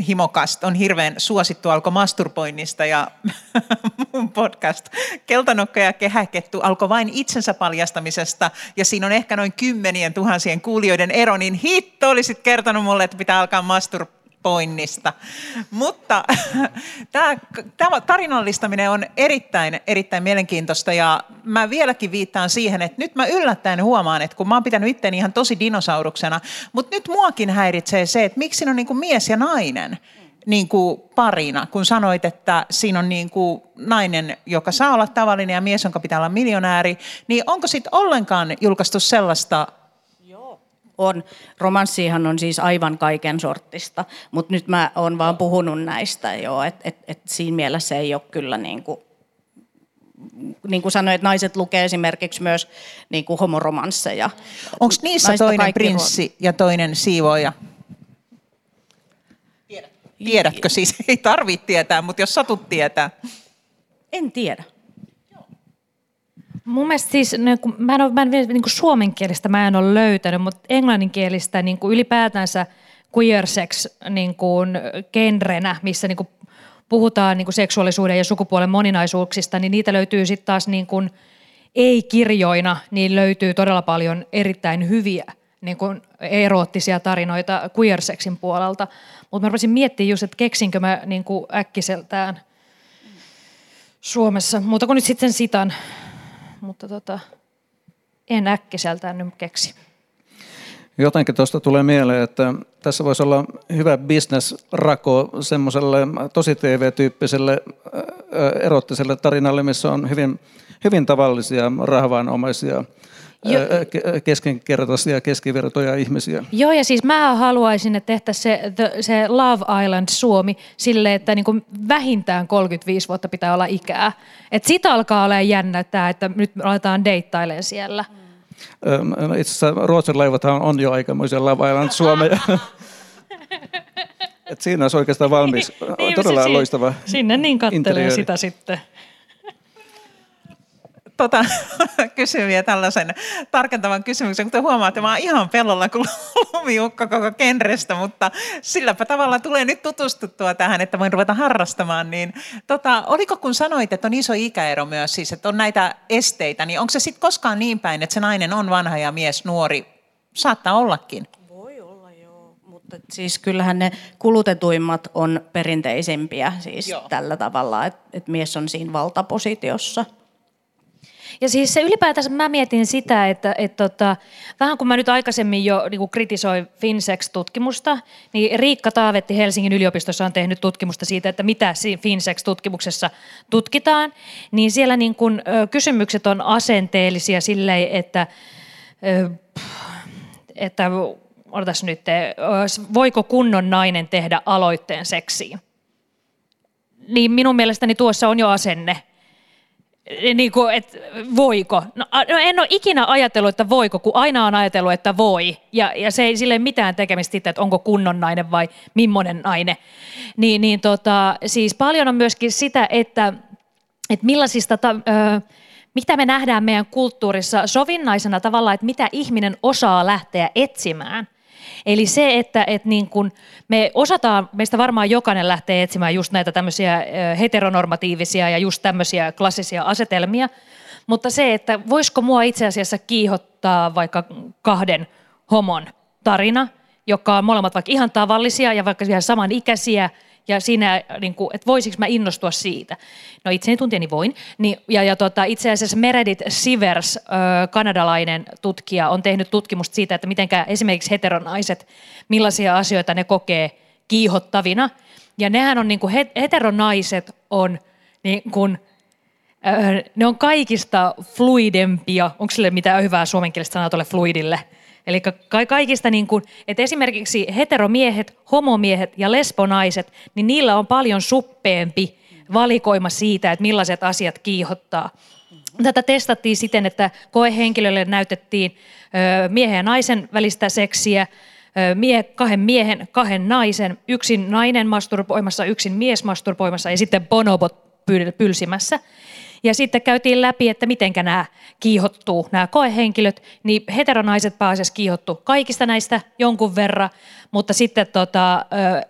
Himokast on hirveän suosittu alkoi masturboinnista ja <laughs> mun podcast Keltanokka ja kehäkettu alkoi vain itsensä paljastamisesta. Ja siinä on ehkä noin kymmenien tuhansien kuulijoiden ero, niin hitto olisit kertonut mulle, että pitää alkaa masturboida poinnista. Mutta <laughs> tämä, tämä tarinallistaminen on erittäin, erittäin mielenkiintoista ja mä vieläkin viittaan siihen, että nyt mä yllättäen huomaan, että kun mä oon pitänyt itseäni ihan tosi dinosauruksena, mutta nyt muakin häiritsee se, että miksi siinä on niin kuin mies ja nainen niin kuin parina, kun sanoit, että siinä on niin kuin nainen, joka saa olla tavallinen ja mies, jonka pitää olla miljonääri, niin onko sitten ollenkaan julkaistu sellaista on. Romanssihan on siis aivan kaiken sortista, mutta nyt mä oon vaan puhunut näistä jo, että et, et siinä mielessä ei ole kyllä niin kuin, niin kuin sanoin, että naiset lukee esimerkiksi myös niin kuin homoromansseja. Onko niissä Naista toinen prinssi ja toinen siivoja? Tiedätkö siis? Ei tarvitse tietää, mutta jos satut tietää. En tiedä. Mun mielestä siis, niin kuin, mä en ole, mä en, niin suomenkielistä mä en ole löytänyt, mutta englanninkielistä niin kuin ylipäätänsä queer sex niin kuin genrenä, missä niin kuin puhutaan niin kuin seksuaalisuuden ja sukupuolen moninaisuuksista, niin niitä löytyy sitten taas niin kuin ei-kirjoina, niin löytyy todella paljon erittäin hyviä niin kuin eroottisia tarinoita queer sexin puolelta. Mutta mä rupesin miettimään just, että keksinkö mä niin kuin äkkiseltään Suomessa, mutta kun nyt sitten sitan mutta tota, en äkkiseltään nyt keksi. Jotenkin tuosta tulee mieleen, että tässä voisi olla hyvä bisnesrako semmoiselle tosi TV-tyyppiselle erottiselle tarinalle, missä on hyvin, hyvin tavallisia rahvaanomaisia jo, keskenkertaisia keskivertoja ihmisiä. Joo, ja siis mä haluaisin, että tehtäisiin se, se Love Island Suomi sille, että niin kuin vähintään 35 vuotta pitää olla ikää. Että sitä alkaa olla jännä tämä, että nyt aletaan deittailemaan siellä. Itse asiassa Ruotsin laivathan on jo aikamoisia Love Island Suomeja. <laughs> Et siinä olisi oikeastaan valmis. Niin, Todella loistava Sinne niin kattelee sitä sitten tota, <laughs> kysyn vielä tällaisen tarkentavan kysymyksen, kun huomaatte, mä oon ihan pellolla kuin <laughs> lumiukka koko kenrestä, mutta silläpä tavalla tulee nyt tutustuttua tähän, että voin ruveta harrastamaan. Niin, tota, oliko kun sanoit, että on iso ikäero myös, siis että on näitä esteitä, niin onko se sitten koskaan niin päin, että se nainen on vanha ja mies nuori? Saattaa ollakin. Voi olla, joo. Mutta siis kyllähän ne kulutetuimmat on perinteisempiä siis Joo. tällä tavalla, että, että mies on siinä valtapositiossa. Ja siis se ylipäätänsä mä mietin sitä, että, että tota, vähän kun mä nyt aikaisemmin jo niin kritisoin FinSex-tutkimusta, niin Riikka Taavetti Helsingin yliopistossa on tehnyt tutkimusta siitä, että mitä siinä FinSex-tutkimuksessa tutkitaan, niin siellä niin kun, ö, kysymykset on asenteellisia silleen, että, ö, että odotas nyt, voiko kunnon nainen tehdä aloitteen seksiin? Niin minun mielestäni tuossa on jo asenne – niin kuin, että voiko. No, no en ole ikinä ajatellut, että voiko, kun aina on ajatellut, että voi. Ja, ja se ei sille mitään tekemistä siitä, että onko kunnon nainen vai millainen nainen. Niin, niin tota, siis paljon on myöskin sitä, että, että millaisista... Ta, ö, mitä me nähdään meidän kulttuurissa sovinnaisena tavalla, että mitä ihminen osaa lähteä etsimään. Eli se, että, että niin kun me osataan, meistä varmaan jokainen lähtee etsimään just näitä tämmöisiä heteronormatiivisia ja just tämmöisiä klassisia asetelmia, mutta se, että voisiko mua itse asiassa kiihottaa vaikka kahden homon tarina, joka on molemmat vaikka ihan tavallisia ja vaikka ihan samanikäisiä, ja siinä, niin kuin, että voisinko mä innostua siitä. No itseni tuntieni voin. Niin, ja, ja tota, itse asiassa Meredith Sivers, ö, kanadalainen tutkija, on tehnyt tutkimusta siitä, että miten esimerkiksi heteronaiset, millaisia asioita ne kokee kiihottavina. Ja nehän on, niin kuin, heteronaiset on niin kuin, ne on kaikista fluidempia. Onko sille mitään hyvää suomenkielistä sanaa tuolle fluidille? Eli kaikista, niin kuin, että esimerkiksi heteromiehet, homomiehet ja lesbonaiset, niin niillä on paljon suppeempi valikoima siitä, että millaiset asiat kiihottaa. Tätä testattiin siten, että koehenkilölle näytettiin miehen ja naisen välistä seksiä, mie, kahden miehen, kahden naisen, yksin nainen masturboimassa, yksin mies masturboimassa ja sitten bonobot pylsimässä. Ja sitten käytiin läpi, että miten nämä kiihottuu, nämä koehenkilöt, niin heteronaiset pääasiassa kiihottu kaikista näistä jonkun verran, mutta sitten tota,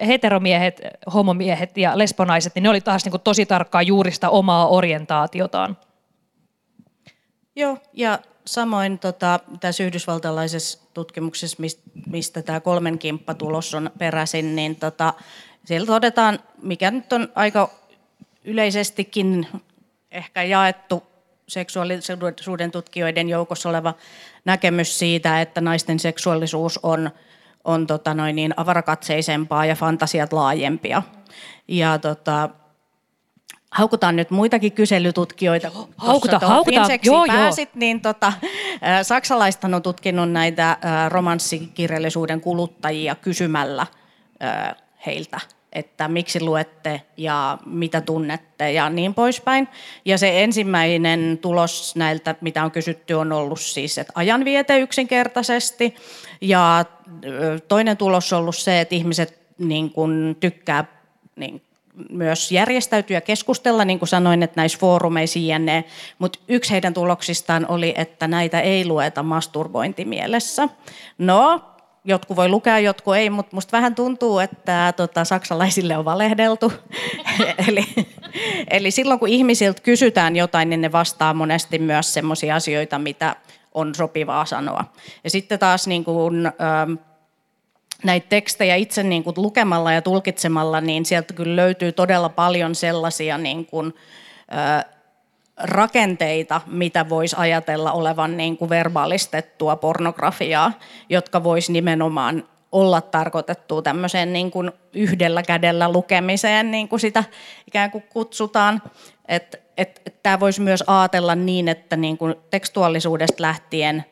heteromiehet, homomiehet ja lesbonaiset, niin ne oli taas niin kuin tosi tarkkaa juurista omaa orientaatiotaan. Joo, ja samoin tota, tässä yhdysvaltalaisessa tutkimuksessa, mistä tämä kolmen kimppatulos on peräisin, niin tota, siellä todetaan, mikä nyt on aika yleisestikin ehkä jaettu seksuaalisuuden tutkijoiden joukossa oleva näkemys siitä, että naisten seksuaalisuus on, on tota noin niin avarakatseisempaa ja fantasiat laajempia. Ja tota, haukutaan nyt muitakin kyselytutkijoita. Haukuta, haukuta, joo, pääsit, joo. niin tota, saksalaiset on tutkinut näitä romanssikirjallisuuden kuluttajia kysymällä heiltä, että miksi luette ja mitä tunnette ja niin poispäin. Ja se ensimmäinen tulos näiltä, mitä on kysytty, on ollut siis, että ajanviete yksinkertaisesti. Ja toinen tulos on ollut se, että ihmiset niin kun tykkää niin myös järjestäytyä ja keskustella, niin kuin sanoin, että näissä foorumeissa jne. Mutta yksi heidän tuloksistaan oli, että näitä ei lueta masturbointimielessä. No, jotkut voi lukea, jotkut ei, mutta musta vähän tuntuu, että tota, saksalaisille on valehdeltu. <laughs> eli, eli silloin kun ihmisiltä kysytään jotain, niin ne vastaa monesti myös sellaisia asioita, mitä on sopivaa sanoa. Ja sitten taas niin kuin, ähm, näitä tekstejä itse niin kuin lukemalla ja tulkitsemalla, niin sieltä kyllä löytyy todella paljon sellaisia niin kuin, äh, rakenteita, mitä voisi ajatella olevan niin kuin verbaalistettua pornografiaa, jotka voisi nimenomaan olla tarkoitettu tämmöiseen niin kuin yhdellä kädellä lukemiseen, niin kuin sitä ikään kuin kutsutaan. Että et, et tämä voisi myös ajatella niin, että niin kuin tekstuaalisuudesta lähtien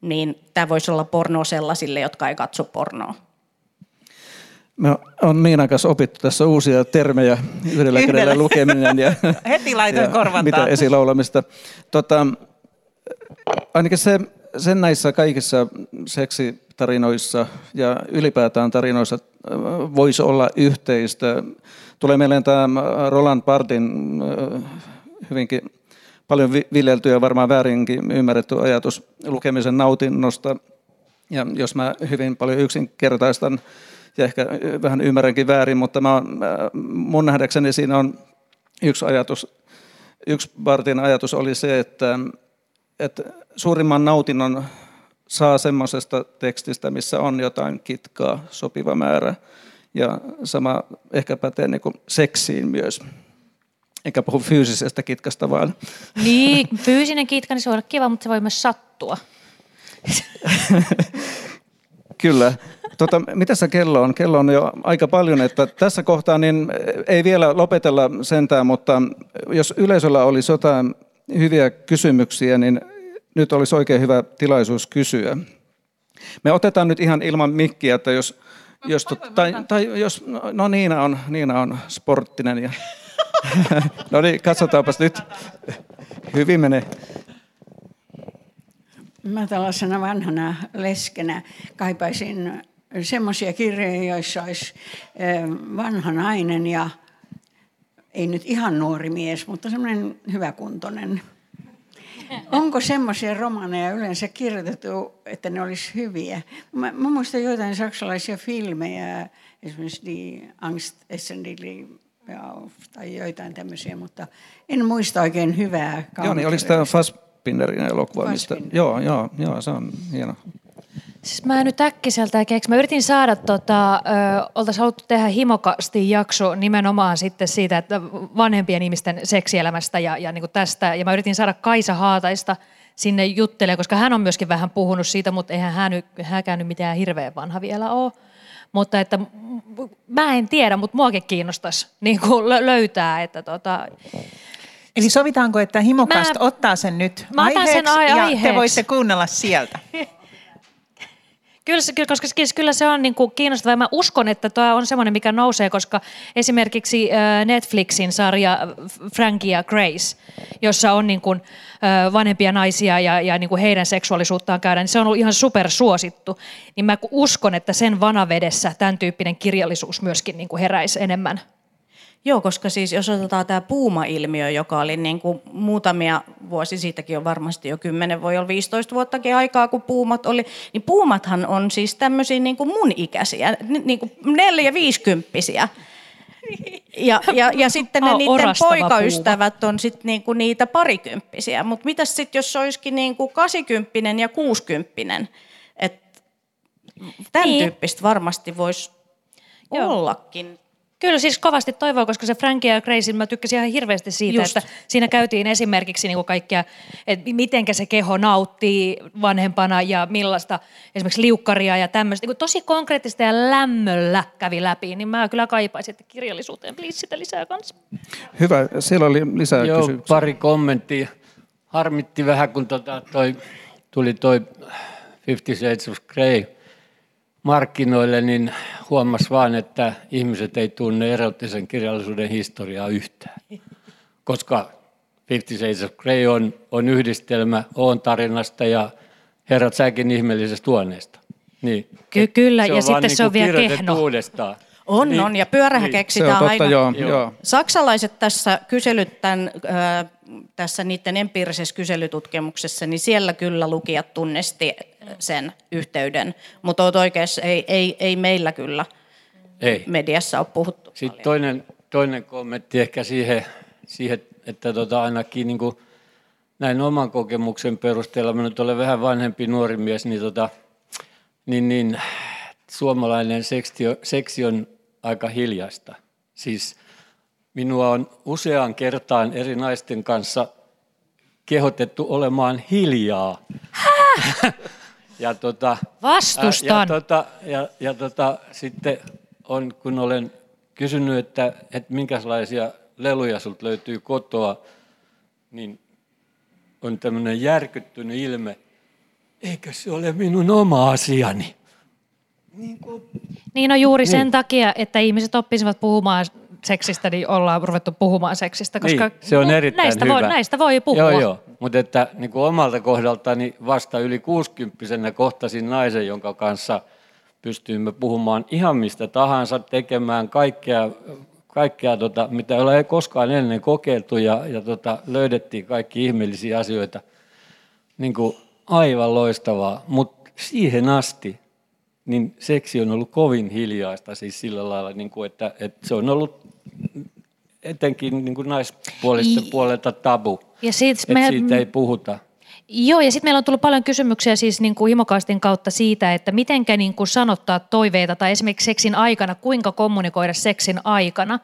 niin tämä voisi olla porno sellaisille, jotka ei katso pornoa. Me on Niinan kanssa opittu tässä uusia termejä, yhdellä, yhdellä. kädellä lukeminen ja, <laughs> Heti laitoin ja mitä esilaulamista. Tota, ainakin se, sen näissä kaikissa seksitarinoissa ja ylipäätään tarinoissa äh, voisi olla yhteistä. Tulee mieleen tämä Roland Bardin äh, hyvinkin paljon viljelty ja varmaan väärinkin ymmärretty ajatus lukemisen nautinnosta. Ja jos mä hyvin paljon yksinkertaistan ja ehkä vähän ymmärränkin väärin, mutta mä, mun nähdäkseni siinä on yksi ajatus, yksi Bartin ajatus oli se, että, että suurimman nautinnon saa semmoisesta tekstistä, missä on jotain kitkaa sopiva määrä. Ja sama ehkä pätee niin kuin seksiin myös. Enkä puhu fyysisestä kitkasta vaan. Niin, <laughs> fyysinen kitka, niin se voi olla kiva, mutta se voi myös sattua. Kyllä. Tota, mitä se kello on? Kello on jo aika paljon, että tässä kohtaa niin ei vielä lopetella sentään, mutta jos yleisöllä olisi jotain hyviä kysymyksiä, niin nyt olisi oikein hyvä tilaisuus kysyä. Me otetaan nyt ihan ilman mikkiä, että jos, jos, tai, tai jos no Niina on, Niina on sporttinen ja <laughs> no niin, katsotaanpas nyt. Hyvin menee. Mä tällaisena vanhana leskenä kaipaisin semmoisia kirjoja, joissa olisi vanha nainen ja ei nyt ihan nuori mies, mutta semmoinen hyväkuntoinen. Onko semmoisia romaneja yleensä kirjoitettu, että ne olisi hyviä? Mä, mä muistan joitain saksalaisia filmejä, esimerkiksi Die Angst Essen ja, tai joitain tämmöisiä, mutta en muista oikein hyvää. Joo, niin olisi tämä Fassbinderin elokuva, mistä, joo, joo, joo, se on hieno. Siis mä en nyt äkkiseltä keksi. Mä yritin saada, tota, oltaisiin haluttu tehdä himokasti jakso nimenomaan sitten siitä, että vanhempien ihmisten seksielämästä ja, ja niin kuin tästä. Ja mä yritin saada Kaisa Haataista sinne juttelemaan, koska hän on myöskin vähän puhunut siitä, mutta eihän hän, hänkään nyt mitään hirveän vanha vielä ole. Mutta että mä en tiedä, mutta muakin kiinnostaisi niin kuin löytää, että tota, Eli sovitaanko, että Himokast mä, ottaa sen nyt mä aiheeksi, sen aiheeksi ja te voitte kuunnella sieltä? <laughs> Kyllä, kyllä, koska kyllä se on niin kuin kiinnostavaa. Mä uskon, että tämä on semmoinen, mikä nousee, koska esimerkiksi Netflixin sarja Frankie ja Grace, jossa on niin kuin vanhempia naisia ja, ja niin kuin heidän seksuaalisuuttaan käydään, niin se on ollut ihan supersuosittu. Niin mä uskon, että sen vanavedessä tämän tyyppinen kirjallisuus myöskin niin kuin heräisi enemmän. Joo, koska siis jos otetaan tämä puuma-ilmiö, joka oli niin kuin muutamia vuosi, siitäkin on varmasti jo 10, voi olla 15 vuottakin aikaa, kun puumat oli, niin puumathan on siis tämmöisiä niin kuin mun ikäisiä, niin kuin neljä viisikymppisiä. Ja, ja, ja sitten ne niiden poikaystävät puuma. on sitten niinku niitä parikymppisiä. Mutta mitäs sitten, jos se olisikin niinku kasikymppinen ja kuusikymppinen? Tämän niin. tyyppistä varmasti voisi ollakin. Kyllä siis kovasti toivoa, koska se Frankie ja Grace, mä tykkäsin ihan hirveästi siitä, Just. että siinä käytiin esimerkiksi niin kuin kaikkia, että mitenkä se keho nauttii vanhempana ja millaista esimerkiksi liukkaria ja tämmöistä. Niin tosi konkreettista ja lämmöllä kävi läpi, niin mä kyllä kaipaisin, että kirjallisuuteen please sitä lisää kanssa. Hyvä, siellä oli lisää Joo, kysymyksiä. pari kommenttia. Harmitti vähän, kun tota toi, tuli toi Fifty Shades of Grey – markkinoille, niin huomasi vain, että ihmiset ei tunne erottisen kirjallisuuden historiaa yhtään. Koska Fifty Shades of Grey on, on yhdistelmä on tarinasta ja Herrat säkin ihmeellisestä huoneesta. Niin, Ky- kyllä, ja sitten niin se on vielä kehno. Uudestaan. On, niin, on, ja pyörähän niin. keksitään totta, aina. Joo, joo. Saksalaiset tässä kyselyt tämän, äh, tässä niiden empiirisessä kyselytutkimuksessa, niin siellä kyllä lukijat tunnesti sen yhteyden, mutta olet oikeassa, ei, ei, ei meillä kyllä ei. mediassa ole puhuttu Sitten toinen, toinen kommentti ehkä siihen, siihen että tota ainakin niin kuin näin oman kokemuksen perusteella, minä nyt olen vähän vanhempi nuori mies, niin, tota, niin, niin suomalainen seksi, seksi on aika hiljasta. Siis minua on useaan kertaan eri naisten kanssa kehotettu olemaan hiljaa. <laughs> ja tota, Vastustan. Ja, tota, ja, ja tota, sitten on, kun olen kysynyt, että, että minkälaisia leluja sulta löytyy kotoa, niin on tämmöinen järkyttynyt ilme. Eikö se ole minun oma asiani? Niin, kuin... niin no juuri niin. sen takia, että ihmiset oppisivat puhumaan seksistä, niin ollaan ruvettu puhumaan seksistä, koska niin, se on erittäin näistä, hyvä. Voi, näistä voi puhua. Joo, joo. Mutta että niin kuin omalta kohdaltani vasta yli 60 kohtasin naisen, jonka kanssa pystyimme puhumaan ihan mistä tahansa, tekemään kaikkea, kaikkea tota, mitä ei ole koskaan ennen kokeiltu ja, ja tota, löydettiin kaikki ihmeellisiä asioita. Niin kuin aivan loistavaa, mutta siihen asti niin seksi on ollut kovin hiljaista siis sillä lailla, niin kuin, että, että se on ollut etenkin niin kuin naispuolisten puolelta tabu, ja sit että me... siitä ei puhuta. Joo, ja sitten meillä on tullut paljon kysymyksiä siis niin kuin himokaastin kautta siitä, että mitenkä niin kuin sanottaa toiveita tai esimerkiksi seksin aikana, kuinka kommunikoida seksin aikana.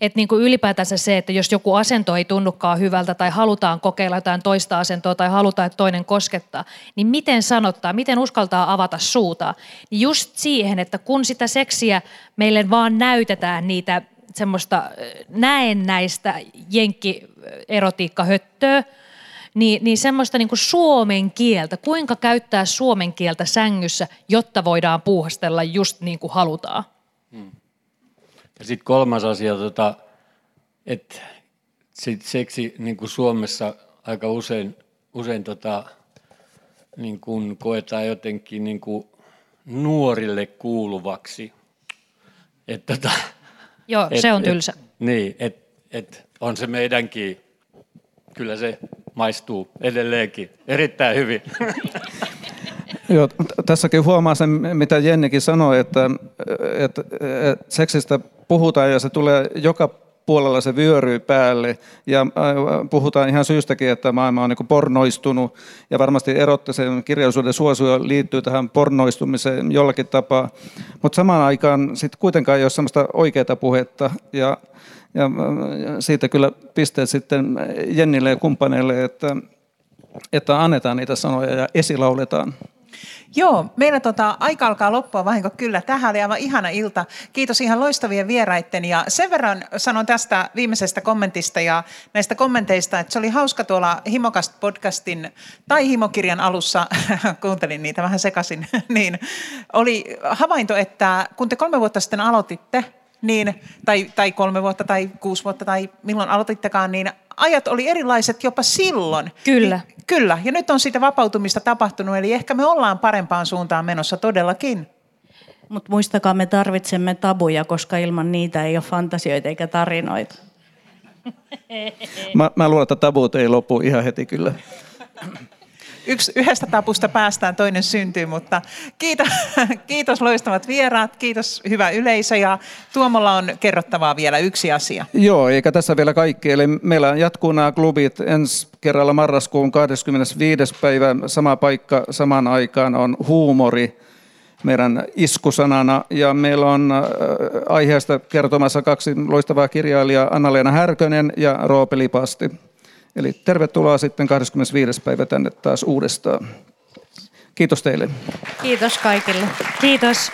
Että niin kuin ylipäätänsä se, että jos joku asento ei tunnukaan hyvältä tai halutaan kokeilla jotain toista asentoa tai halutaan, että toinen koskettaa, niin miten sanottaa, miten uskaltaa avata suuta. Niin just siihen, että kun sitä seksiä meille vaan näytetään niitä semmoista näennäistä jenkkierotiikkahöttöä, niin, niin semmoista niin kuin suomen kieltä, kuinka käyttää suomen kieltä sängyssä, jotta voidaan puuhastella just niin kuin halutaan. Ja sitten kolmas asia, tota, että sit seksi niin kuin Suomessa aika usein, usein tota, niin kuin koetaan jotenkin niin kuin nuorille kuuluvaksi. Et, tota, Joo, et, se on tylsä. Et, niin, että et on se meidänkin, kyllä se maistuu edelleenkin erittäin hyvin. <laughs> Joo, tässäkin huomaa sen, mitä Jennikin sanoi, että, että, että seksistä puhutaan ja se tulee joka puolella se vyöryy päälle. Ja puhutaan ihan syystäkin, että maailma on niin pornoistunut. Ja varmasti erottisen kirjallisuuden suosio liittyy tähän pornoistumiseen jollakin tapaa, mutta samaan aikaan sitten kuitenkaan ei ole sellaista oikeaa puhetta. Ja, ja siitä kyllä pisteet sitten Jennille ja kumppaneille, että, että annetaan niitä sanoja ja esilauletaan. Joo, meillä tota, aika alkaa loppua vahinko kyllä. Tähän oli aivan ihana ilta. Kiitos ihan loistavien vieraitten. Ja sen verran sanon tästä viimeisestä kommentista ja näistä kommenteista, että se oli hauska tuolla Himokast podcastin tai Himokirjan alussa, <laughs> kuuntelin niitä vähän sekaisin, <laughs> niin oli havainto, että kun te kolme vuotta sitten aloititte, niin, tai, tai kolme vuotta tai kuusi vuotta tai milloin aloitittekaan, niin ajat oli erilaiset jopa silloin. Kyllä. Niin, kyllä, ja nyt on siitä vapautumista tapahtunut, eli ehkä me ollaan parempaan suuntaan menossa todellakin. Mutta muistakaa, me tarvitsemme tabuja, koska ilman niitä ei ole fantasioita eikä tarinoita. Mä, mä luulen, että tabut ei lopu ihan heti kyllä. Yksi, yhdestä tapusta päästään, toinen syntyy, mutta kiitos, <laughs> kiitos loistavat vieraat, kiitos hyvä yleisö ja Tuomolla on kerrottavaa vielä yksi asia. Joo, eikä tässä vielä kaikki. Eli meillä jatkuu nämä klubit ensi kerralla marraskuun 25. päivä, sama paikka samaan aikaan on huumori meidän iskusanana. Ja meillä on äh, aiheesta kertomassa kaksi loistavaa kirjailijaa, Anna-Leena Härkönen ja Roope Lipasti. Eli tervetuloa sitten 25. päivä tänne taas uudestaan. Kiitos teille. Kiitos kaikille. Kiitos.